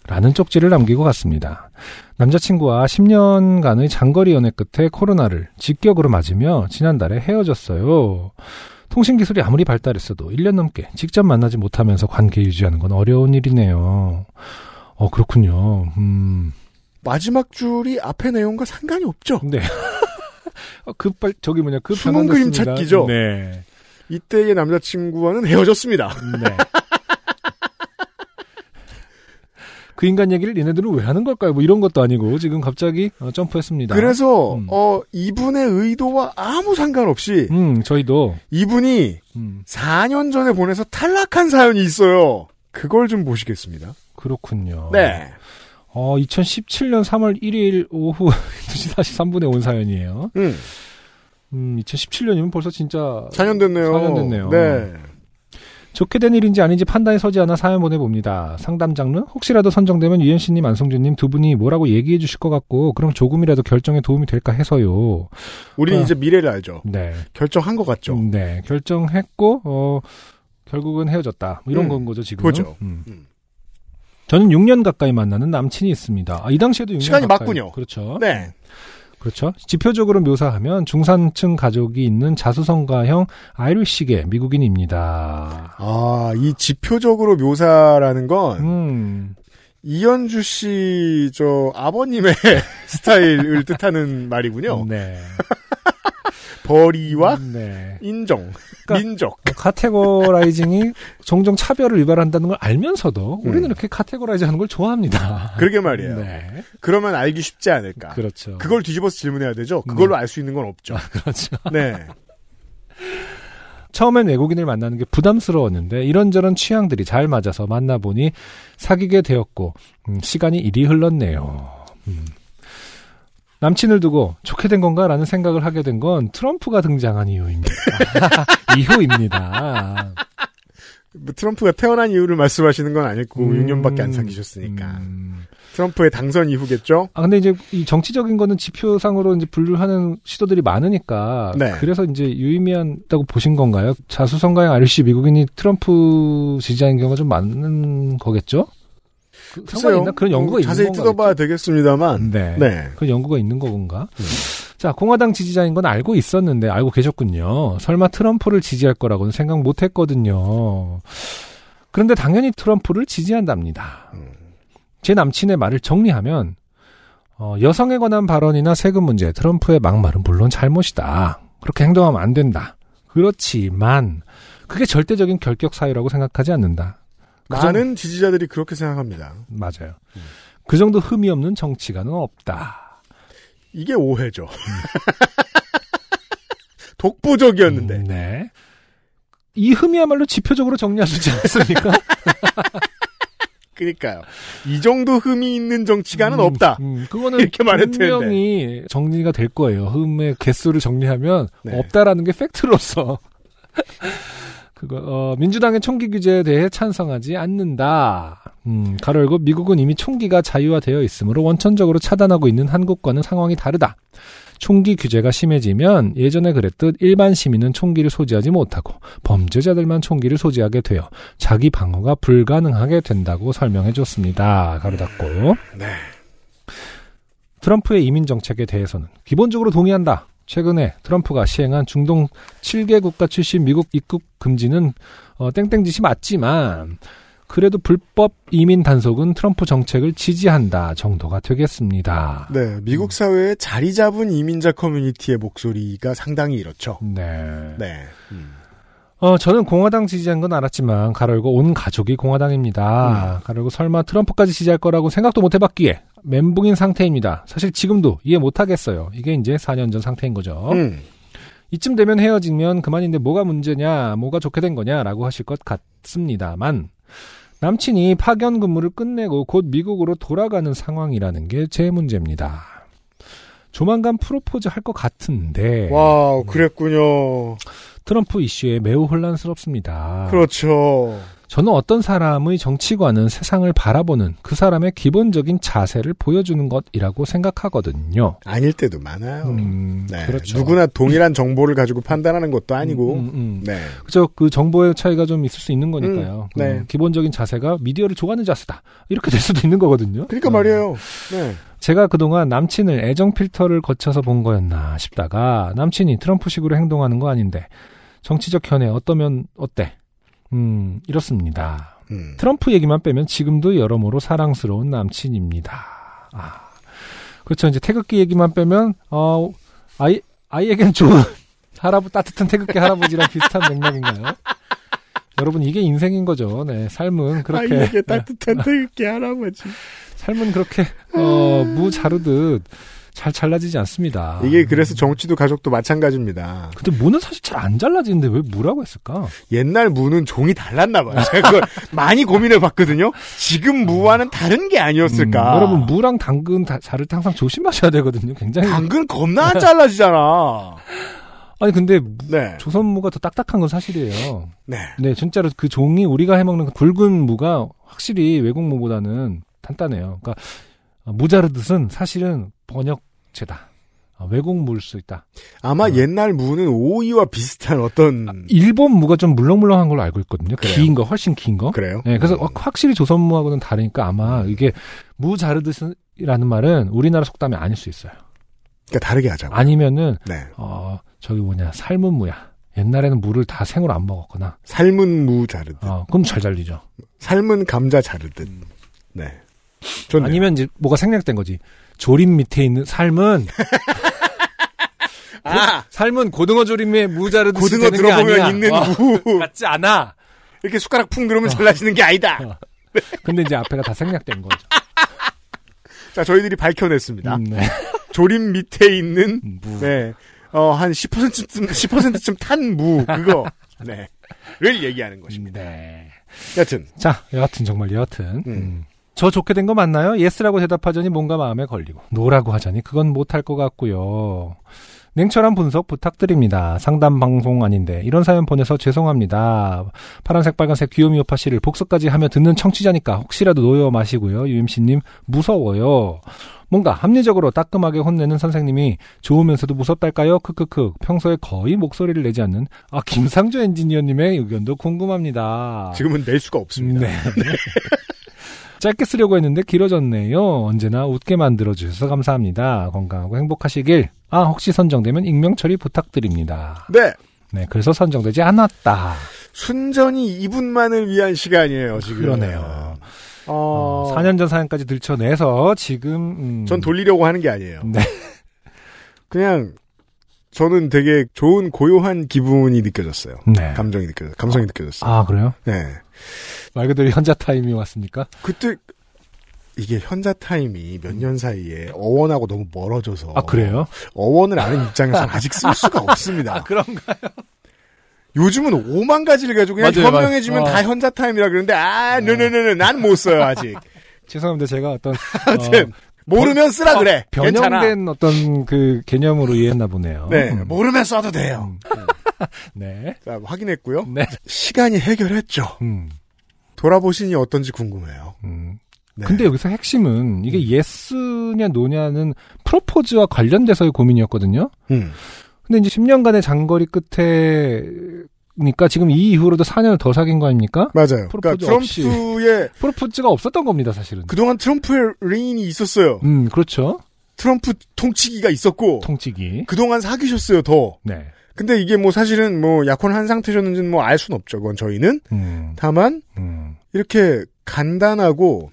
라는 쪽지를 남기고 갔습니다. 남자친구와 10년간의 장거리 연애 끝에 코로나를 직격으로 맞으며 지난달에 헤어졌어요. 통신 기술이 아무리 발달했어도 1년 넘게 직접 만나지 못하면서 관계 유지하는 건 어려운 일이네요. 어, 그렇군요. 음, 마지막 줄이 앞에 내용과 상관이 없죠. 네. 어, 그, 빨, 저기 뭐냐, 그 숨은. 그림 찾기죠? 네. 이때의 남자친구와는 헤어졌습니다. 네. 그 인간 얘기를 얘네들은 왜 하는 걸까요? 뭐 이런 것도 아니고 지금 갑자기 어, 점프했습니다. 그래서 음. 어 이분의 의도와 아무 상관없이 음, 저희도 이분이 음, 4년 전에 보내서 탈락한 사연이 있어요. 그걸 좀 보시겠습니다. 그렇군요. 네. 어, 2017년 3월 1일 오후 2시 43분에 온 사연이에요. 음. 음, 2017년이면 벌써 진짜 4년 됐네요. 4년 됐네요. 네. 좋게 된 일인지 아닌지 판단이 서지 않아 사연 보내봅니다. 상담 장르? 혹시라도 선정되면 유현 씨님, 안성준님 두 분이 뭐라고 얘기해 주실 것 같고 그럼 조금이라도 결정에 도움이 될까 해서요. 우리는 아. 이제 미래를 알죠. 네. 결정한 것 같죠. 네. 결정했고 어 결국은 헤어졌다. 뭐 이런 음, 건 거죠, 지금. 그죠. 음. 음. 저는 6년 가까이 만나는 남친이 있습니다. 아, 이 당시에도 6년 시간이 가까이. 맞군요. 그렇죠. 네. 그렇죠. 지표적으로 묘사하면 중산층 가족이 있는 자수성가형 아이리시계 미국인입니다. 아, 이 지표적으로 묘사라는 건 음, 이현주 씨 저 아버님의 스타일을 뜻하는 말이군요. 네. 벌이와 네. 인정, 그러니까- 민족. categorizing이 종종 차별을 유발한다는 걸 알면서도 우리는 음. 이렇게 categorize 하는 걸 좋아합니다. 그러게 말이에요. 네. 그러면 알기 쉽지 않을까. 그렇죠. 그걸 뒤집어서 질문해야 되죠. 그걸로 알 수 있는 건 없죠. 그렇죠. 네. 처음엔 외국인을 만나는 게 부담스러웠는데 이런저런 취향들이 잘 맞아서 만나보니 사귀게 되었고 음, 시간이 이리 흘렀네요. 음. 남친을 두고 좋게 된 건가라는 생각을 하게 된 건 트럼프가 등장한 이유입니다. 이후입니다. 뭐 트럼프가 태어난 이유를 말씀하시는 건 아니고 음, 6년밖에 안 사귀셨으니까. 음. 트럼프의 당선 이후겠죠? 아 근데 이제 이 정치적인 거는 지표상으로 이제 분류하는 시도들이 많으니까 네. 그래서 이제 유의미하다고 보신 건가요? 자수성가형 아르시 미국인이 트럼프 지지하는 경우가 좀 많은 거겠죠? 그 상관이 있나? 그런 연구가 뭐 있는 자세히 건가? 뜯어봐야 되겠습니다만. 네. 네. 그런 연구가 있는 건가? 음. 자, 공화당 지지자인 건 알고 있었는데 알고 계셨군요. 설마 트럼프를 지지할 거라고는 생각 못 했거든요. 그런데 당연히 트럼프를 지지한답니다. 음. 제 남친의 말을 정리하면 어, 여성에 관한 발언이나 세금 문제, 트럼프의 막말은 물론 잘못이다. 그렇게 행동하면 안 된다. 그렇지만 그게 절대적인 결격 사유라고 생각하지 않는다. 그 정- 많은 지지자들이 그렇게 생각합니다. 맞아요. 그 정도 흠이 없는 정치가는 없다. 이게 오해죠. 독보적이었는데. 음, 네. 이 흠이야말로 지표적으로 정리할 수 있지 않습니까? 그러니까요. 이 정도 흠이 있는 정치가는 음, 없다. 음, 그거는 이렇게. 분명히 정리가 될 거예요. 흠의 개수를 정리하면 네. 없다라는 게 팩트로서. 그거 어, 민주당의 총기 규제에 대해 찬성하지 않는다. 음, 가로 열고 미국은 이미 총기가 자유화되어 있으므로 원천적으로 차단하고 있는 한국과는 상황이 다르다. 총기 규제가 심해지면 예전에 그랬듯 일반 시민은 총기를 소지하지 못하고 범죄자들만 총기를 소지하게 되어 자기 방어가 불가능하게 된다고 설명해 줬습니다. 가로 닫고. 네. 트럼프의 이민 정책에 대해서는 기본적으로 동의한다. 최근에 트럼프가 시행한 중동 7개 국가 출신 미국 입국 금지는 어, 땡땡 짓이 맞지만 그래도 불법 이민 단속은 트럼프 정책을 지지한다 정도가 되겠습니다. 네, 미국 사회에 자리 잡은 이민자 커뮤니티의 목소리가 상당히 이렇죠. 네. 네. 음. 어, 저는 공화당 지지한 건 알았지만 가르고 온 가족이 공화당입니다. 가르고 설마 트럼프까지 지지할 거라고 생각도 못 해봤기에 멘붕인 상태입니다. 사실 지금도 이해 못 하겠어요. 이게 이제 4년 전 상태인 거죠. 음. 이쯤 되면 헤어지면 그만인데 뭐가 문제냐, 뭐가 좋게 된 거냐라고 하실 것 같습니다만 남친이 파견 근무를 끝내고 곧 미국으로 돌아가는 상황이라는 게 제 문제입니다. 조만간 프로포즈 할 것 같은데 wow, 그랬군요. 트럼프 이슈에 매우 혼란스럽습니다. 그렇죠. 저는 어떤 사람의 정치관은 세상을 바라보는 그 사람의 기본적인 자세를 보여주는 것이라고 생각하거든요. 아닐 때도 많아요. 음, 네. 그렇죠. 누구나 동일한 정보를 가지고 판단하는 것도 아니고. 음, 음, 음. 네. 그죠. 그 정보의 차이가 좀 있을 수 있는 거니까요. 음, 네. 음, 기본적인 자세가 미디어를 좋아하는 자세다. 이렇게 될 수도 있는 거거든요. 그러니까 어. 말이에요. 네. 제가 그동안 남친을 애정 필터를 거쳐서 본 거였나 싶다가 남친이 트럼프식으로 행동하는 거 아닌데 정치적 견해 어떠면 어때? 음, 이렇습니다. 음. 트럼프 얘기만 빼면 지금도 여러모로 사랑스러운 남친입니다. 아. 그렇죠. 이제 태극기 얘기만 빼면, 어, 아이, 아이에겐 좋은 할아버, 따뜻한 태극기 할아버지랑 비슷한 맥락인가요? 여러분, 이게 인생인 거죠. 네. 삶은 그렇게. 아이에게 따뜻한 태극기 할아버지. 삶은 그렇게, 어, 무 자르듯 잘 잘라지지 않습니다. 이게 그래서 정치도 가족도 마찬가지입니다. 근데 무는 사실 잘 안 잘라지는데 왜 무라고 했을까? 옛날 무는 종이 달랐나 봐요. 제가 그걸 많이 고민해 봤거든요. 지금 무와는 다른 게 아니었을까. 음, 여러분, 무랑 당근 다, 자를 때 항상 조심하셔야 되거든요. 굉장히. 당근 겁나 안 잘라지잖아. 아니, 근데 무- 네. 조선 무가 더 딱딱한 건 사실이에요. 네. 네, 진짜로 그 종이 우리가 해먹는 그 굵은 무가 확실히 외국 무보다는 단단해요. 그러니까 어, 무자르듯은 사실은 번역체다. 어, 외국 무일 수 있다. 아마 옛날 무는 오이와 비슷한 어떤 일본 무가 좀 물렁물렁한 걸로 알고 있거든요. 긴 거, 훨씬 긴 거. 그래요. 네, 그래서 확- 확실히 조선 무하고는 다르니까 아마 이게 무 자르듯이라는 말은 우리나라 속담이 아닐 수 있어요. 그러니까 다르게 하자고. 아니면은 네. 어 저기 뭐냐 삶은 무야. 옛날에는 무를 다 생으로 안 먹었거나. 삶은 무 자르듯. 어, 그럼 잘 잘리죠. 삶은 감자 자르듯. 네. 좋네요. 아니면 이제 뭐가 생략된 거지. 조림 밑에 있는 삶은 아, 삶은 고등어 조림에 무 자르듯이 고등어 되는 게 아니야. 들어보면 있는 어, 무. 같지 않아. 이렇게 숟가락 푹 누르면 잘라지는 게 아니다. 어. 근데 이제 앞에가 다 생략된 거죠. 자, 저희들이 밝혀냈습니다. 음, 네. 조림 밑에 있는 무. 네. 어, 한 10%쯤 10%쯤 탄 무 그거. 네. 를 얘기하는 것입니다. 네. 여튼 자, 여하튼 정말 여하튼. 음. 음. 저 좋게 된 거 맞나요? yes라고 대답하자니 뭔가 마음에 걸리고 no라고 하자니 그건 못할 것 같고요. 냉철한 분석 부탁드립니다. 상담 방송 아닌데 이런 사연 보내서 죄송합니다. 파란색 빨간색 귀요미 오파 씨를 복수까지 하며 듣는 청취자니까 혹시라도 놓여 마시고요. UMC님 무서워요. 뭔가 합리적으로 따끔하게 혼내는 선생님이 좋으면서도 무섭달까요? 크크크. 평소에 거의 목소리를 내지 않는 아 김상조 엔지니어님의 의견도 궁금합니다. 지금은 낼 수가 없습니다. 네. 짧게 쓰려고 했는데 길어졌네요. 언제나 웃게 만들어주셔서 감사합니다. 건강하고 행복하시길. 아, 혹시 선정되면 익명 처리 부탁드립니다. 네. 네, 그래서 선정되지 않았다. 순전히 이분만을 위한 시간이에요, 지금. 그러네요. 어, 어, 4년 전 사연까지 들춰내서 지금, 음, 전 돌리려고 하는 게 아니에요. 네. 그냥 저는 되게 좋은 고요한 기분이 느껴졌어요. 네. 감정이 느껴졌어요. 감성이 느껴졌어요. 아, 그래요? 네. 말 그대로 현자 타임이 왔습니까? 그때 이게 현자 타임이 몇 년 사이에 어원하고 너무 멀어져서 아 그래요? 어원을 아는 입장에서는 아직 쓸 수가 없습니다. 아 그런가? 요즘은 5만 가지를 가지고 그냥 맞아요, 맞아요. 현명해지면 어. 다 현자 타임이라 그러는데 아, 네네네, 난 못 써요 아직. 죄송합니다. 제가 어떤 어, 모르면 쓰라 그래. 괜찮아. 변형된 어떤 그 개념으로 이해했나 보네요. 네, 음. 모르면 써도 돼요. 네. 자, 확인했고요. 네. 시간이 해결했죠. 음. 돌아보시니 어떤지 궁금해요. 음. 네. 근데 여기서 핵심은 이게 예스냐 노냐는 프로포즈와 관련돼서의 고민이었거든요. 음. 근데 이제 10년간의 장거리 끝에 니까 지금 이 이후로도 4년을 더 사귄 거 아닙니까? 맞아요. 그러니까 프로포즈 없이. 트럼프의 프로포즈가 없었던 겁니다, 사실은. 그동안 트럼프의 reign이 있었어요. 음, 그렇죠. 트럼프 통치기가 있었고 통치기. 그동안 사귀셨어요 더. 네. 근데 이게 뭐 사실은 뭐 약혼 한 상태셨는지는 뭐 알 수는 없죠. 그건 저희는 음, 다만 음. 이렇게 간단하고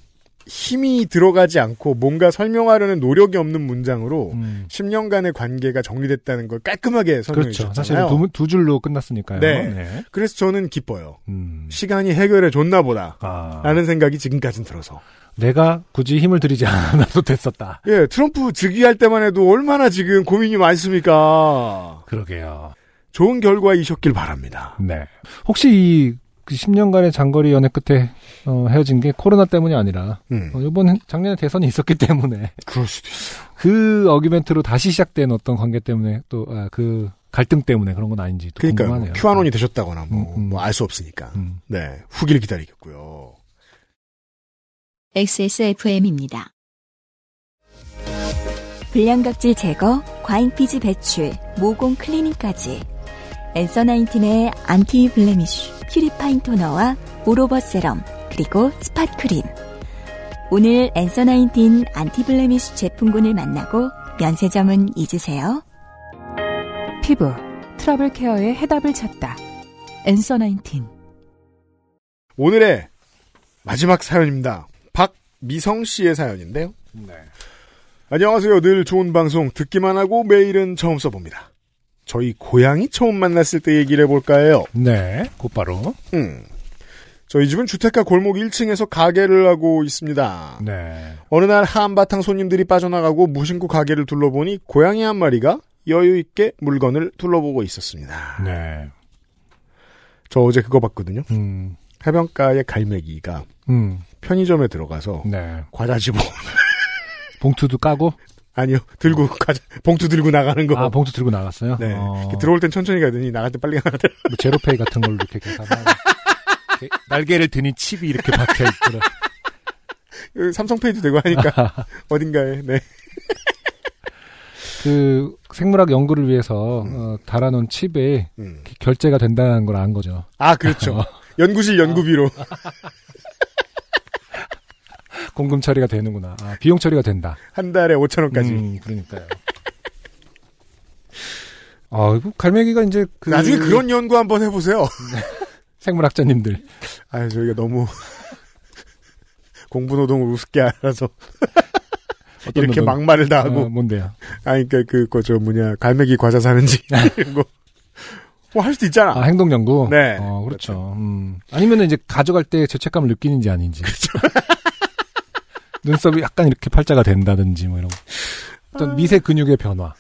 힘이 들어가지 않고 뭔가 설명하려는 노력이 없는 문장으로 음. 10년간의 관계가 정리됐다는 걸 깔끔하게 설명해 그렇죠. 주셨잖아요. 사실은 두, 두 줄로 끝났으니까요. 네. 그래서 저는 기뻐요. 음. 시간이 해결해 줬나 보다. 아, 라는 생각이 지금까진 들어서. 내가 굳이 힘을 들이지 않아도 됐었다. 예, 트럼프 즉위할 때만 해도 얼마나 지금 고민이 많습니까? 그러게요. 좋은 결과이셨길 바랍니다. 네. 혹시 이 그 10년간의 장거리 연애 끝에 어, 헤어진 게 코로나 때문이 아니라 음, 어, 이번 작년에 대선이 있었기 때문에 그럴 수도 있어요. 그 어기멘트로 다시 시작된 어떤 관계 때문에 또그 갈등 때문에 그런 건 아닌지 또 그러니까 궁금하네요. 큐아논이 되셨다거나 뭐 음, 음. 알수 없으니까. 음. 네, 후기를 기다리겠고요. XSFM입니다. 불량각질 제거, 과잉피지 배출, 모공 클리닝까지. Answer Nineteen의 anti-blemish, purifying 토너와 all-over 세럼, 그리고 spot 크림. 오늘 Answer Nineteen anti-blemish 제품군을 만나고 면세점은 잊으세요. 피부 트러블 케어의 해답을 찾다. Answer Nineteen. 오늘의 마지막 사연입니다. 박미성 씨의 사연인데요. 네. 안녕하세요. 늘 좋은 방송 듣기만 하고 매일은 처음 써봅니다. 저희 고양이 처음 만났을 때 얘기를 해볼까 해요. 네. 곧바로. 음. 저희 집은 주택가 골목 1층에서 가게를 하고 있습니다. 네. 어느 날 한바탕 손님들이 빠져나가고 무심코 가게를 둘러보니 고양이 한 마리가 여유 있게 물건을 둘러보고 있었습니다. 네. 저 어제 그거 봤거든요. 음. 해변가의 갈매기가 음. 편의점에 들어가서 네. 과자 집어 봉투도 까고 아니요 들고 과자 봉투 들고 나가는 거. 아, 봉투 들고 나갔어요? 네. 어, 들어올 땐 천천히 가더니 나갈 때 빨리 가더라. 뭐 제로페이 같은 걸로 이렇게 계산하고. 날개를 드니 칩이 이렇게 박혀 있더라. 그 삼성페이도 되고 하니까 어딘가에. 네. 그 생물학 연구를 위해서 어, 달아놓은 칩에 음. 결제가 된다는 걸 안 거죠. 아 그렇죠. 어. 연구실 연구비로. 공금 처리가 되는구나. 아, 비용 처리가 된다. 한 달에 5천 원까지. 음, 그러니까요. 아, 이거 갈매기가 이제 그 나중에 그런 연구 한번 해보세요. 생물학자님들 아 저희가 너무 공부 노동을 우습게 알아서 이렇게 노동- 막말을 다 하고 어, 뭔데요? 아 그러니까 그거 저 뭐냐 갈매기 과자 사는지 이런 거. 뭐 할 수도 있잖아. 아, 행동 연구. 네. 어, 그렇죠. 음. 아니면은 이제 가져갈 때 죄책감을 느끼는지 아닌지. 그렇죠. 눈썹이 약간 이렇게 팔자가 된다든지 뭐 이런 거. 어떤 미세 근육의 변화.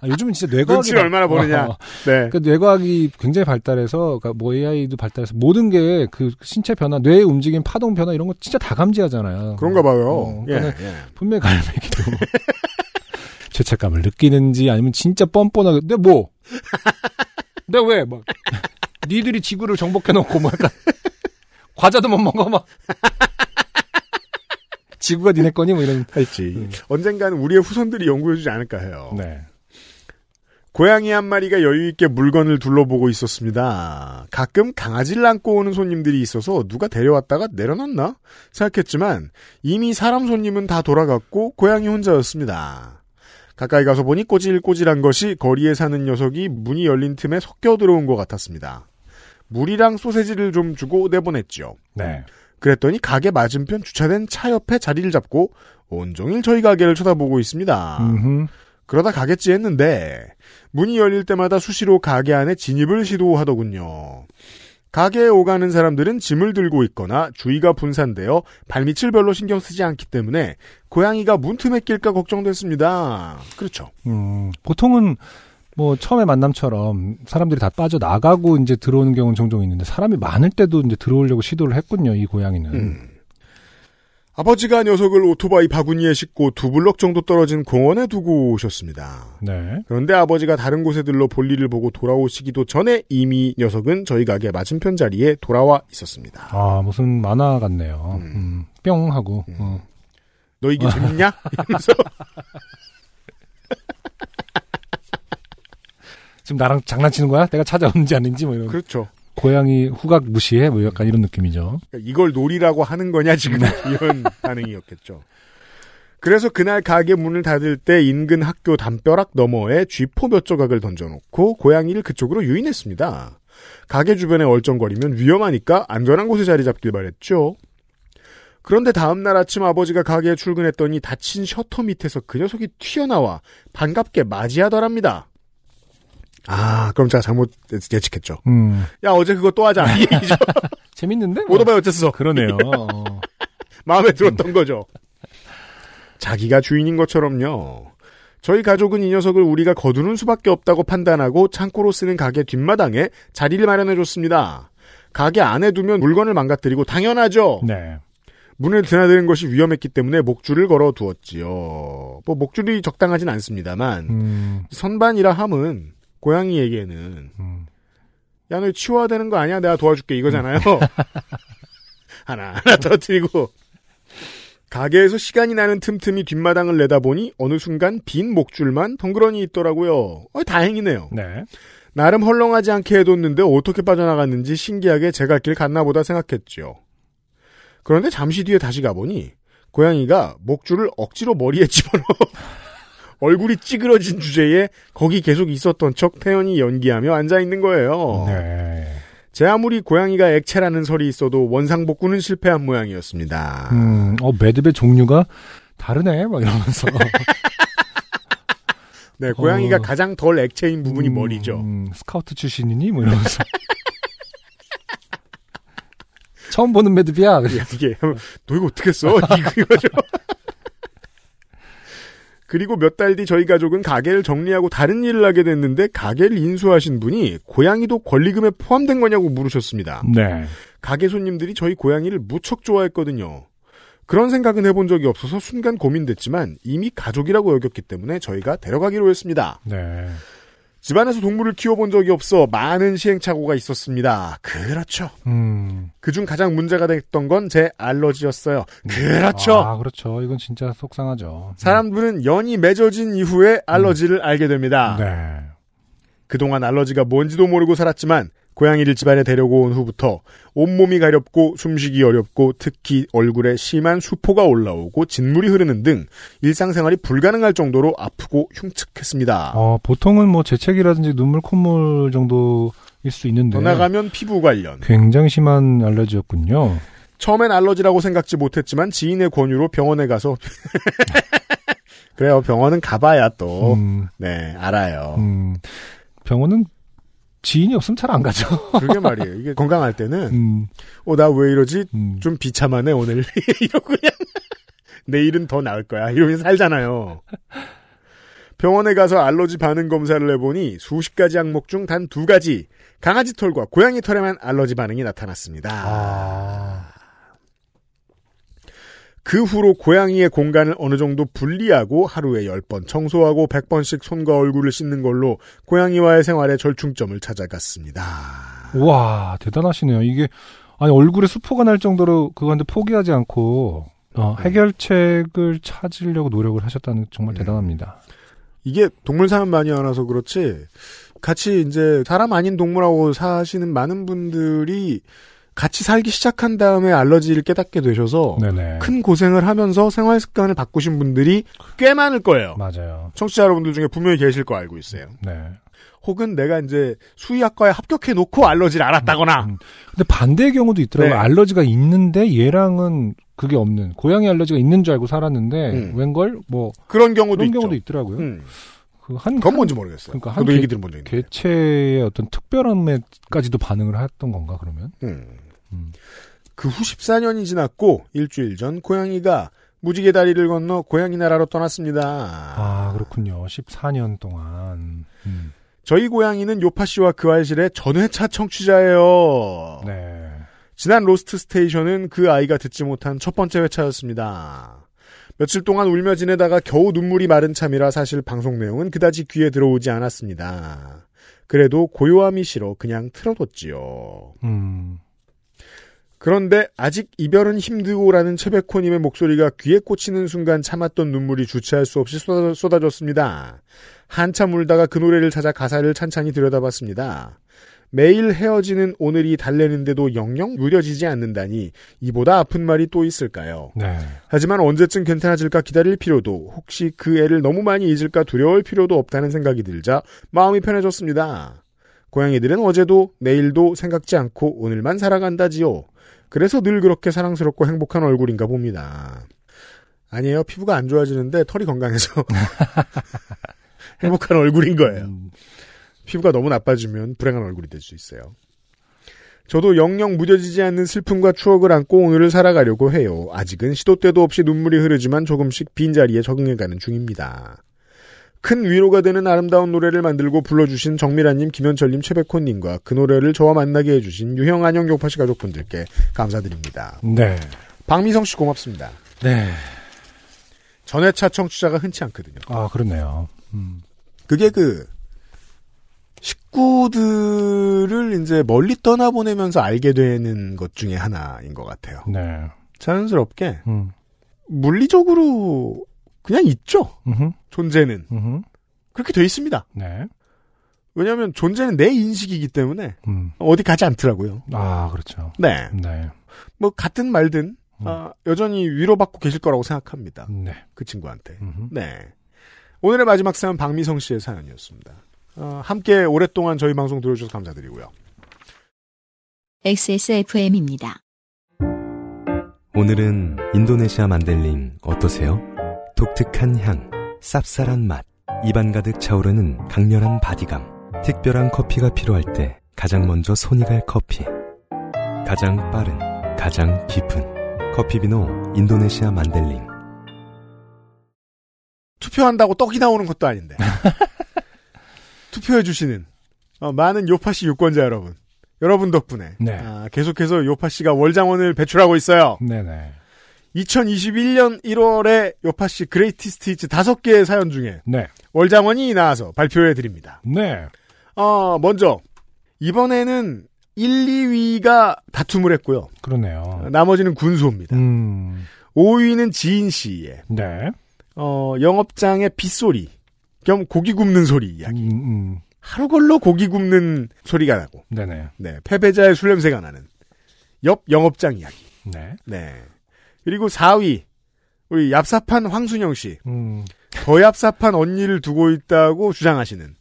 아, 요즘은 진짜 뇌과학이 눈치를 얼마나 보느냐. 어, 네. 그 뇌과학이 굉장히 발달해서 그러니까 뭐 AI도 발달해서 모든 게 그 신체 변화, 뇌의 움직임, 파동 변화 이런 거 진짜 다 감지하잖아요. 그런가 봐요. 어, 예, 그러니까는 예. 분명히 갈매기도 죄책감을 느끼는지 아니면 진짜 뻔뻔하게 내 뭐? 내 왜? 막 니들이 지구를 정복해 놓고 뭐 약간 과자도 못 먹어 막 지구가 니네 거니 뭐 이런 할지. 음. 언젠가는 우리의 후손들이 연구해주지 않을까 해요. 네. 고양이 한 마리가 여유있게 물건을 둘러보고 있었습니다. 가끔 강아지를 안고 오는 손님들이 있어서 누가 데려왔다가 내려놨나? 생각했지만 이미 사람 손님은 다 돌아갔고 고양이 혼자였습니다. 가까이 가서 보니 꼬질꼬질한 것이 거리에 사는 녀석이 문이 열린 틈에 섞여 들어온 것 같았습니다. 물이랑 소세지를 좀 주고 내보냈죠. 네. 그랬더니 가게 맞은편 주차된 차 옆에 자리를 잡고 온종일 저희 가게를 쳐다보고 있습니다. 음흠. 그러다 가겠지 했는데 문이 열릴 때마다 수시로 가게 안에 진입을 시도하더군요. 가게에 오가는 사람들은 짐을 들고 있거나 주의가 분산되어 발밑을 별로 신경 쓰지 않기 때문에 고양이가 문틈에 낄까 걱정됐습니다. 그렇죠. 음, 보통은 뭐 처음에 만남처럼 사람들이 다 빠져 나가고 이제 들어오는 경우는 종종 있는데 사람이 많을 때도 이제 들어오려고 시도를 했군요. 이 고양이는. 음. 아버지가 녀석을 오토바이 바구니에 싣고 두 블럭 정도 떨어진 공원에 두고 오셨습니다. 네. 그런데 아버지가 다른 곳에 들러 볼일을 보고 돌아오시기도 전에 이미 녀석은 저희 가게 맞은편 자리에 돌아와 있었습니다. 아 무슨 만화 같네요. 음. 음, 뿅 하고. 음. 어. 너 이게 재밌냐? 이러면서 지금 나랑 장난치는 거야? 내가 찾아오는지 아닌지 뭐 이런. 그렇죠. 고양이 후각 무시해? 뭐 약간 이런 느낌이죠. 그러니까 이걸 놀이라고 하는 거냐 지금 이런 반응이었겠죠. 그래서 그날 가게 문을 닫을 때 인근 학교 담벼락 너머에 쥐포 몇 조각을 던져놓고 고양이를 그쪽으로 유인했습니다. 가게 주변에 얼쩡거리면 위험하니까 안전한 곳에 자리 잡길 바랬죠. 그런데 다음날 아침 아버지가 가게에 출근했더니 닫힌 셔터 밑에서 그 녀석이 튀어나와 반갑게 맞이하더랍니다. 아, 그럼 제가 잘못 예측했죠. 음. 야, 어제 그거 또 하자. 이 얘기죠. 재밌는데? 뭐. 오토바이 어째서? 그러네요. 어. 마음에 들었던 거죠. 자기가 주인인 것처럼요. 저희 가족은 이 녀석을 우리가 거두는 수밖에 없다고 판단하고 창고로 쓰는 가게 뒷마당에 자리를 마련해 줬습니다. 가게 안에 두면 물건을 망가뜨리고 당연하죠. 네. 문을 드나드는 것이 위험했기 때문에 목줄을 걸어 두었지요. 뭐 목줄이 적당하진 않습니다만 음. 선반이라 함은 고양이에게는 음. 야, 너 치워야 되는 거 아니야? 내가 도와줄게. 이거잖아요. 하나, 하나 떨어뜨리고. 가게에서 시간이 나는 틈틈이 뒷마당을 내다보니 어느 순간 빈 목줄만 덩그러니 있더라고요. 어, 다행이네요. 네. 나름 헐렁하지 않게 해뒀는데 어떻게 빠져나갔는지 신기하게 제 갈 길 갔나 보다 생각했죠. 그런데 잠시 뒤에 다시 가보니 고양이가 목줄을 억지로 머리에 집어넣어 얼굴이 찌그러진 주제에 거기 계속 있었던 척 태연히 연기하며 앉아 있는 거예요. 네. 제 아무리 고양이가 액체라는 설이 있어도 원상복구는 실패한 모양이었습니다. 음, 어, 매듭의 종류가 다르네? 막 이러면서. 네, 고양이가 어. 가장 덜 액체인 부분이 음, 머리죠. 음, 스카우트 출신이니? 뭐 이러면서. 처음 보는 매듭이야. 야, 이게 너 이거 어떻게 써? 이거 이거죠. 그리고 몇 달 뒤 저희 가족은 가게를 정리하고 다른 일을 하게 됐는데 가게를 인수하신 분이 고양이도 권리금에 포함된 거냐고 물으셨습니다. 네. 가게 손님들이 저희 고양이를 무척 좋아했거든요. 그런 생각은 해본 적이 없어서 순간 고민됐지만 이미 가족이라고 여겼기 때문에 저희가 데려가기로 했습니다. 네. 집안에서 동물을 키워본 적이 없어 많은 시행착오가 있었습니다. 그렇죠. 음. 그중 가장 문제가 됐던 건 제 알러지였어요. 그렇죠. 아, 그렇죠. 이건 진짜 속상하죠. 사람들은 연이 맺어진 이후에 알러지를 알게 됩니다. 네. 그동안 알러지가 뭔지도 모르고 살았지만 고양이를 집안에 데려고 온 후부터 온몸이 가렵고 숨쉬기 어렵고 특히 얼굴에 심한 수포가 올라오고 진물이 흐르는 등 일상생활이 불가능할 정도로 아프고 흉측했습니다. 어, 보통은 뭐 재채기라든지 눈물, 콧물 정도일 수 있는데. 더 나가면 피부 관련. 굉장히 심한 알레르기였군요. 처음엔 알러지라고 생각지 못했지만 지인의 권유로 병원에 가서 그래요. 병원은 가봐야 또 음, 네, 알아요. 음. 병원은 지인이 없으면 잘 안 가죠. 그러게 말이에요. 이게 건강할 때는 음, 어나 왜 이러지? 음. 좀 비참하네 오늘 이러고 그냥 내일은 더 나을 거야 이러면서 살잖아요. 병원에 가서 알러지 반응 검사를 해보니 수십 가지 항목 중 단 두 가지 강아지 털과 고양이 털에만 알러지 반응이 나타났습니다. 아. 그 후로 고양이의 공간을 어느 정도 분리하고 하루에 10번 청소하고 100번씩 손과 얼굴을 씻는 걸로 고양이와의 생활의 절충점을 찾아갔습니다. 와, 대단하시네요. 이게, 아니, 얼굴에 수포가 날 정도로 그건데 포기하지 않고, 어, 네. 해결책을 찾으려고 노력을 하셨다는 게 정말 음. 대단합니다. 이게 동물 사람 많이 알아서 그렇지 같이 이제 사람 아닌 동물하고 사시는 많은 분들이 같이 살기 시작한 다음에 알러지를 깨닫게 되셔서 네네. 큰 고생을 하면서 생활 습관을 바꾸신 분들이 꽤 많을 거예요. 맞아요. 청취자 여러분들 중에 분명히 계실 거 알고 있어요. 네. 혹은 내가 이제 수의학과에 합격해 놓고 알러지를 알았다거나 음. 근데 반대의 경우도 있더라고요. 네. 알러지가 있는데 얘랑은 그게 없는, 고양이 알러지가 있는 줄 알고 살았는데, 음. 웬걸? 뭐, 그런 경우도 그런 있죠. 경우도 있더라고요. 음. 그한 그건 뭔지 모르겠어요. 그러니까 한 개- 얘기 들은 본. 개체의 어떤 특별함에까지도 반응을 했던 건가 그러면? 음. 음. 그 후 14년이 지났고 일주일 전 고양이가 무지개 다리를 건너 고양이 나라로 떠났습니다. 아 그렇군요. 14년 동안. 음. 저희 고양이는 요파시와 그알싫의 전회차 청취자예요. 네. 지난 로스트 스테이션은 그 아이가 듣지 못한 첫 번째 회차였습니다. 며칠 동안 울며 지내다가 겨우 눈물이 마른 참이라 사실 방송 내용은 그다지 귀에 들어오지 않았습니다. 그래도 고요함이 싫어 그냥 틀어뒀지요. 음. 그런데 아직 이별은 힘들고라는 채베코님의 목소리가 귀에 꽂히는 순간 참았던 눈물이 주체할 수 없이 쏟아, 쏟아졌습니다. 한참 울다가 그 노래를 찾아 가사를 찬찬히 들여다봤습니다. 매일 헤어지는 오늘이 달래는데도 영영 무뎌지지 않는다니 이보다 아픈 말이 또 있을까요? 네. 하지만 언제쯤 괜찮아질까 기다릴 필요도 혹시 그 애를 너무 많이 잊을까 두려울 필요도 없다는 생각이 들자 마음이 편해졌습니다. 고양이들은 어제도 내일도 생각지 않고 오늘만 살아간다지요. 그래서 늘 그렇게 사랑스럽고 행복한 얼굴인가 봅니다. 아니에요. 피부가 안 좋아지는데 털이 건강해서 행복한 얼굴인 거예요. 음. 피부가 너무 나빠지면 불행한 얼굴이 될 수 있어요. 저도 영영 무뎌지지 않는 슬픔과 추억을 안고 오늘을 살아가려고 해요. 아직은 시도 때도 없이 눈물이 흐르지만 조금씩 빈자리에 적응해가는 중입니다. 큰 위로가 되는 아름다운 노래를 만들고 불러주신 정미라님, 김현철님, 최백호님과 그 노래를 저와 만나게 해주신 유형, 안녕, 요파시 가족분들께 감사드립니다. 네. 박미성 씨 고맙습니다. 네. 전회차 청취자가 흔치 않거든요. 아 그렇네요. 음. 그게 그 식구들을 이제 멀리 떠나보내면서 알게 되는 것 중에 하나인 것 같아요. 네. 자연스럽게 음. 물리적으로 그냥 있죠. 음흠. 존재는 음흠. 그렇게 돼 있습니다. 네. 왜냐하면 존재는 내 인식이기 때문에 음. 어디 가지 않더라고요. 아 그렇죠. 네, 네. 뭐 같은 말든 음. 아, 여전히 위로받고 계실 거라고 생각합니다. 네. 그 친구한테. 음흠. 네. 오늘의 마지막 사연 박미성 씨의 사연이었습니다. 어, 함께 오랫동안 저희 방송 들어주셔서 감사드리고요. XSFM입니다. 오늘은 인도네시아 만델링 어떠세요? 독특한 향, 쌉쌀한 맛, 입안 가득 차오르는 강렬한 바디감. 특별한 커피가 필요할 때 가장 먼저 손이 갈 커피. 가장 빠른, 가장 깊은 커피비노 인도네시아 만델링. 투표한다고 떡이 나오는 것도 아닌데. 투표해주시는 어, 많은 요파시 유권자 여러분. 여러분 덕분에 네. 아, 계속해서 요파시가 월장원을 배출하고 있어요. 네네. 2021년 1월에 요파시 Greatest Hits 5개의 사연 중에 네. 월장원이 나와서 발표해 드립니다. 네. 어, 먼저 이번에는 1, 2위가 다툼을 했고요. 그러네요. 나머지는 군소입니다. 음. 5위는 지인 씨의 네. 어, 영업장의 빗소리 겸 고기 굽는 소리 이야기. 음, 음. 하루 걸러 고기 굽는 소리가 나고, 네네. 네, 패배자의 술 냄새가 나는 옆 영업장 이야기. 네. 네. 그리고 4위, 우리 얍삽한 황순영 씨. 음. 더 얍삽한 언니를 두고 있다고 주장하시는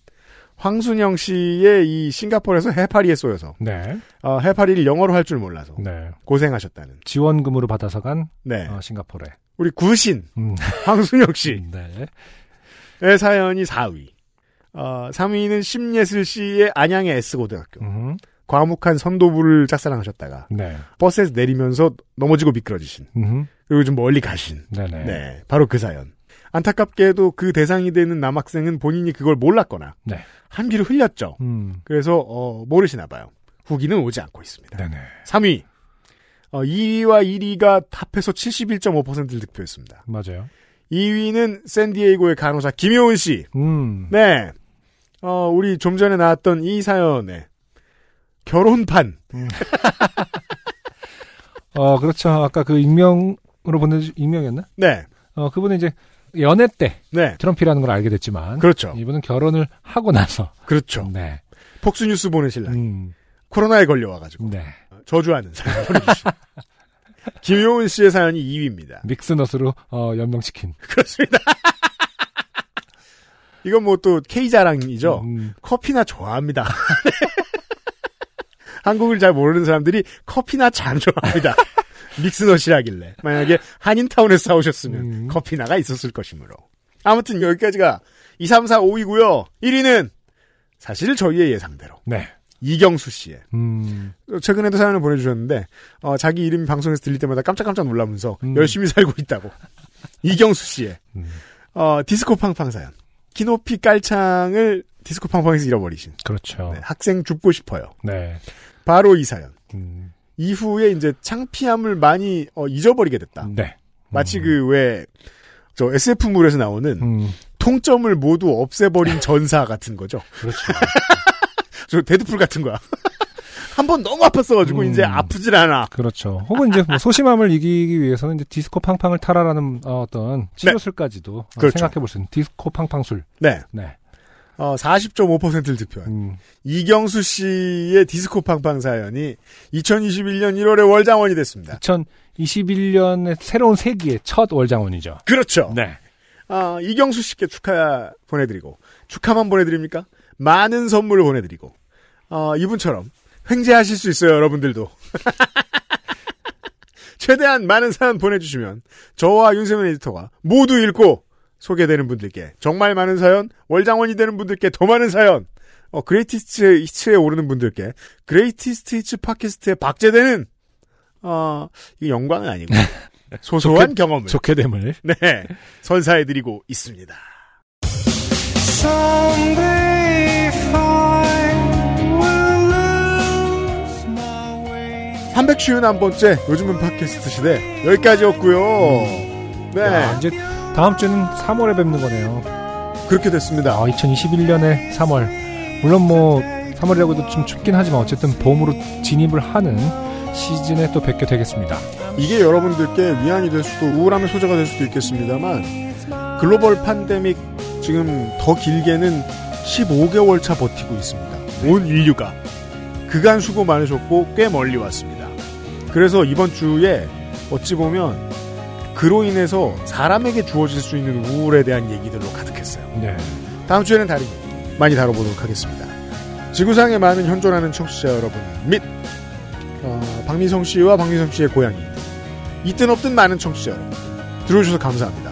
황순영 씨의 이 싱가포르에서 해파리에 쏘여서, 네. 어, 해파리를 영어로 할 줄 몰라서 네. 고생하셨다는. 지원금으로 받아서 간 네. 어, 싱가포르에. 우리 구신, 음. 황순영 씨의 네. 사연이 4위. 어, 3위는 심예슬 씨의 안양의 S고등학교. 음. 과묵한 선도부를 짝사랑하셨다가 네. 버스에서 내리면서 넘어지고 미끄러지신 음. 그리고 좀 멀리 가신 네네. 네 바로 그 사연 안타깝게도 그 대상이 되는 남학생은 본인이 그걸 몰랐거나 네. 한귀를 흘렸죠 음. 그래서 어, 모르시나 봐요 후기는 오지 않고 있습니다 네네. 3위 어, 2위와 1위가 합해서 71.5%를 득표했습니다 맞아요. 2위는 샌디에이고의 간호사 김효은 씨 음. 네. 어, 우리 좀 전에 나왔던 이 사연에 결혼판 어, 그렇죠. 아까 그 익명으로 보내주, 익명이었나? 네. 어, 그분은 이제 연애 때 네. 트럼피라는 걸 알게 됐지만. 그렇죠. 이분은 결혼을 하고 나서. 그렇죠. 네. 폭스뉴스 신랑. 음. 코로나에 걸려와가지고. 네. 저주하는 사연 보내주신. 김효은 씨의 사연이 2위입니다. 믹스넛으로, 어, 연명시킨. 그렇습니다. 이건 뭐 또 K자랑이죠. 음. 커피나 좋아합니다. 한국을 잘 모르는 사람들이 커피나 참 좋아합니다. 믹스넛이라길래. 만약에 한인타운에서 사오셨으면 음. 커피나가 있었을 것이므로. 아무튼 여기까지가 2, 3, 4, 5위고요. 1위는 사실 저희의 예상대로 네. 이경수 씨의 음, 최근에도 사연을 보내주셨는데 어, 자기 이름이 방송에서 들릴 때마다 깜짝깜짝 놀라면서 음. 열심히 살고 있다고 이경수 씨의 음. 어, 디스코 팡팡 사연 키높이 깔창을 디스코 팡팡에서 잃어버리신 그렇죠. 네, 학생 줍고 싶어요 네. 바로 이 사연 음, 이후에 이제 창피함을 많이 어, 잊어버리게 됐다 네. 마치 그 왜 저 SF물에서 나오는 음, 통점을 모두 없애버린 전사 같은 거죠 그렇죠. 저 데드풀 같은 거야 한 번 너무 아팠어가지고 음. 이제 아프질 않아 그렇죠. 혹은 이제 뭐 소심함을 이기기 위해서는 이제 디스코 팡팡을 타라라는 어, 어떤 치료술까지도 어, 그렇죠. 생각해 볼 수 있는 디스코 팡팡술. 네 네. 어, 40.5%를 득표한 음, 이경수 씨의 디스코 팡팡 사연이 2021년 1월에 월장원이 됐습니다. 2021년의 새로운 세기의 첫 월장원이죠. 그렇죠. 네. 아, 이경수 씨께 축하 보내드리고 축하만 보내드립니까? 많은 선물을 보내드리고 어, 이분처럼 횡재하실 수 있어요, 여러분들도. 최대한 많은 사연 보내주시면 저와 윤세민 에디터가 모두 읽고 소개되는 분들께 정말 많은 사연, 월장원이 되는 분들께 더 많은 사연, 어, Greatest Hits에 오르는 분들께 Greatest Hits 팟캐스트에 박제되는 어, 이게 영광은 아니고 소소한 경험을 좋게 됨을. 네 선사해드리고 있습니다. 351번째 요즘은 팟캐스트 시대 여기까지였고요. 네 야, 이제 다음 주는 3월에 뵙는 거네요. 그렇게 됐습니다. 아, 2021년의 3월. 물론 뭐 3월이라고 해도 좀 춥긴 하지만 어쨌든 봄으로 진입을 하는 시즌에 또 뵙게 되겠습니다. 이게 여러분들께 위안이 될 수도 우울함의 소재가 될 수도 있겠습니다만 글로벌 팬데믹 지금 더 길게는 15개월 차 버티고 있습니다. 온 인류가 그간 수고 많으셨고 꽤 멀리 왔습니다. 그래서 이번 주에 어찌 보면 그로 인해서 사람에게 주어질 수 있는 우울에 대한 얘기들로 가득했어요. 네. 다음 주에는 다른 얘기 많이 다뤄보도록 하겠습니다. 지구상에 많은 현존하는 청취자 여러분 및 어, 박미성 씨와 박미성 씨의 고양이 있든 없든 많은 청취자 여러분 들어주셔서 감사합니다.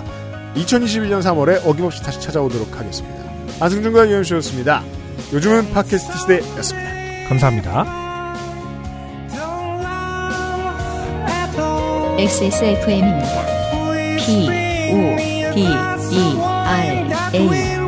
2021년 3월에 어김없이 다시 찾아오도록 하겠습니다. 안승준과 유현수였습니다. 요즘은 팟캐스트 시대였습니다. 감사합니다. XSFM입니다. P U T E I A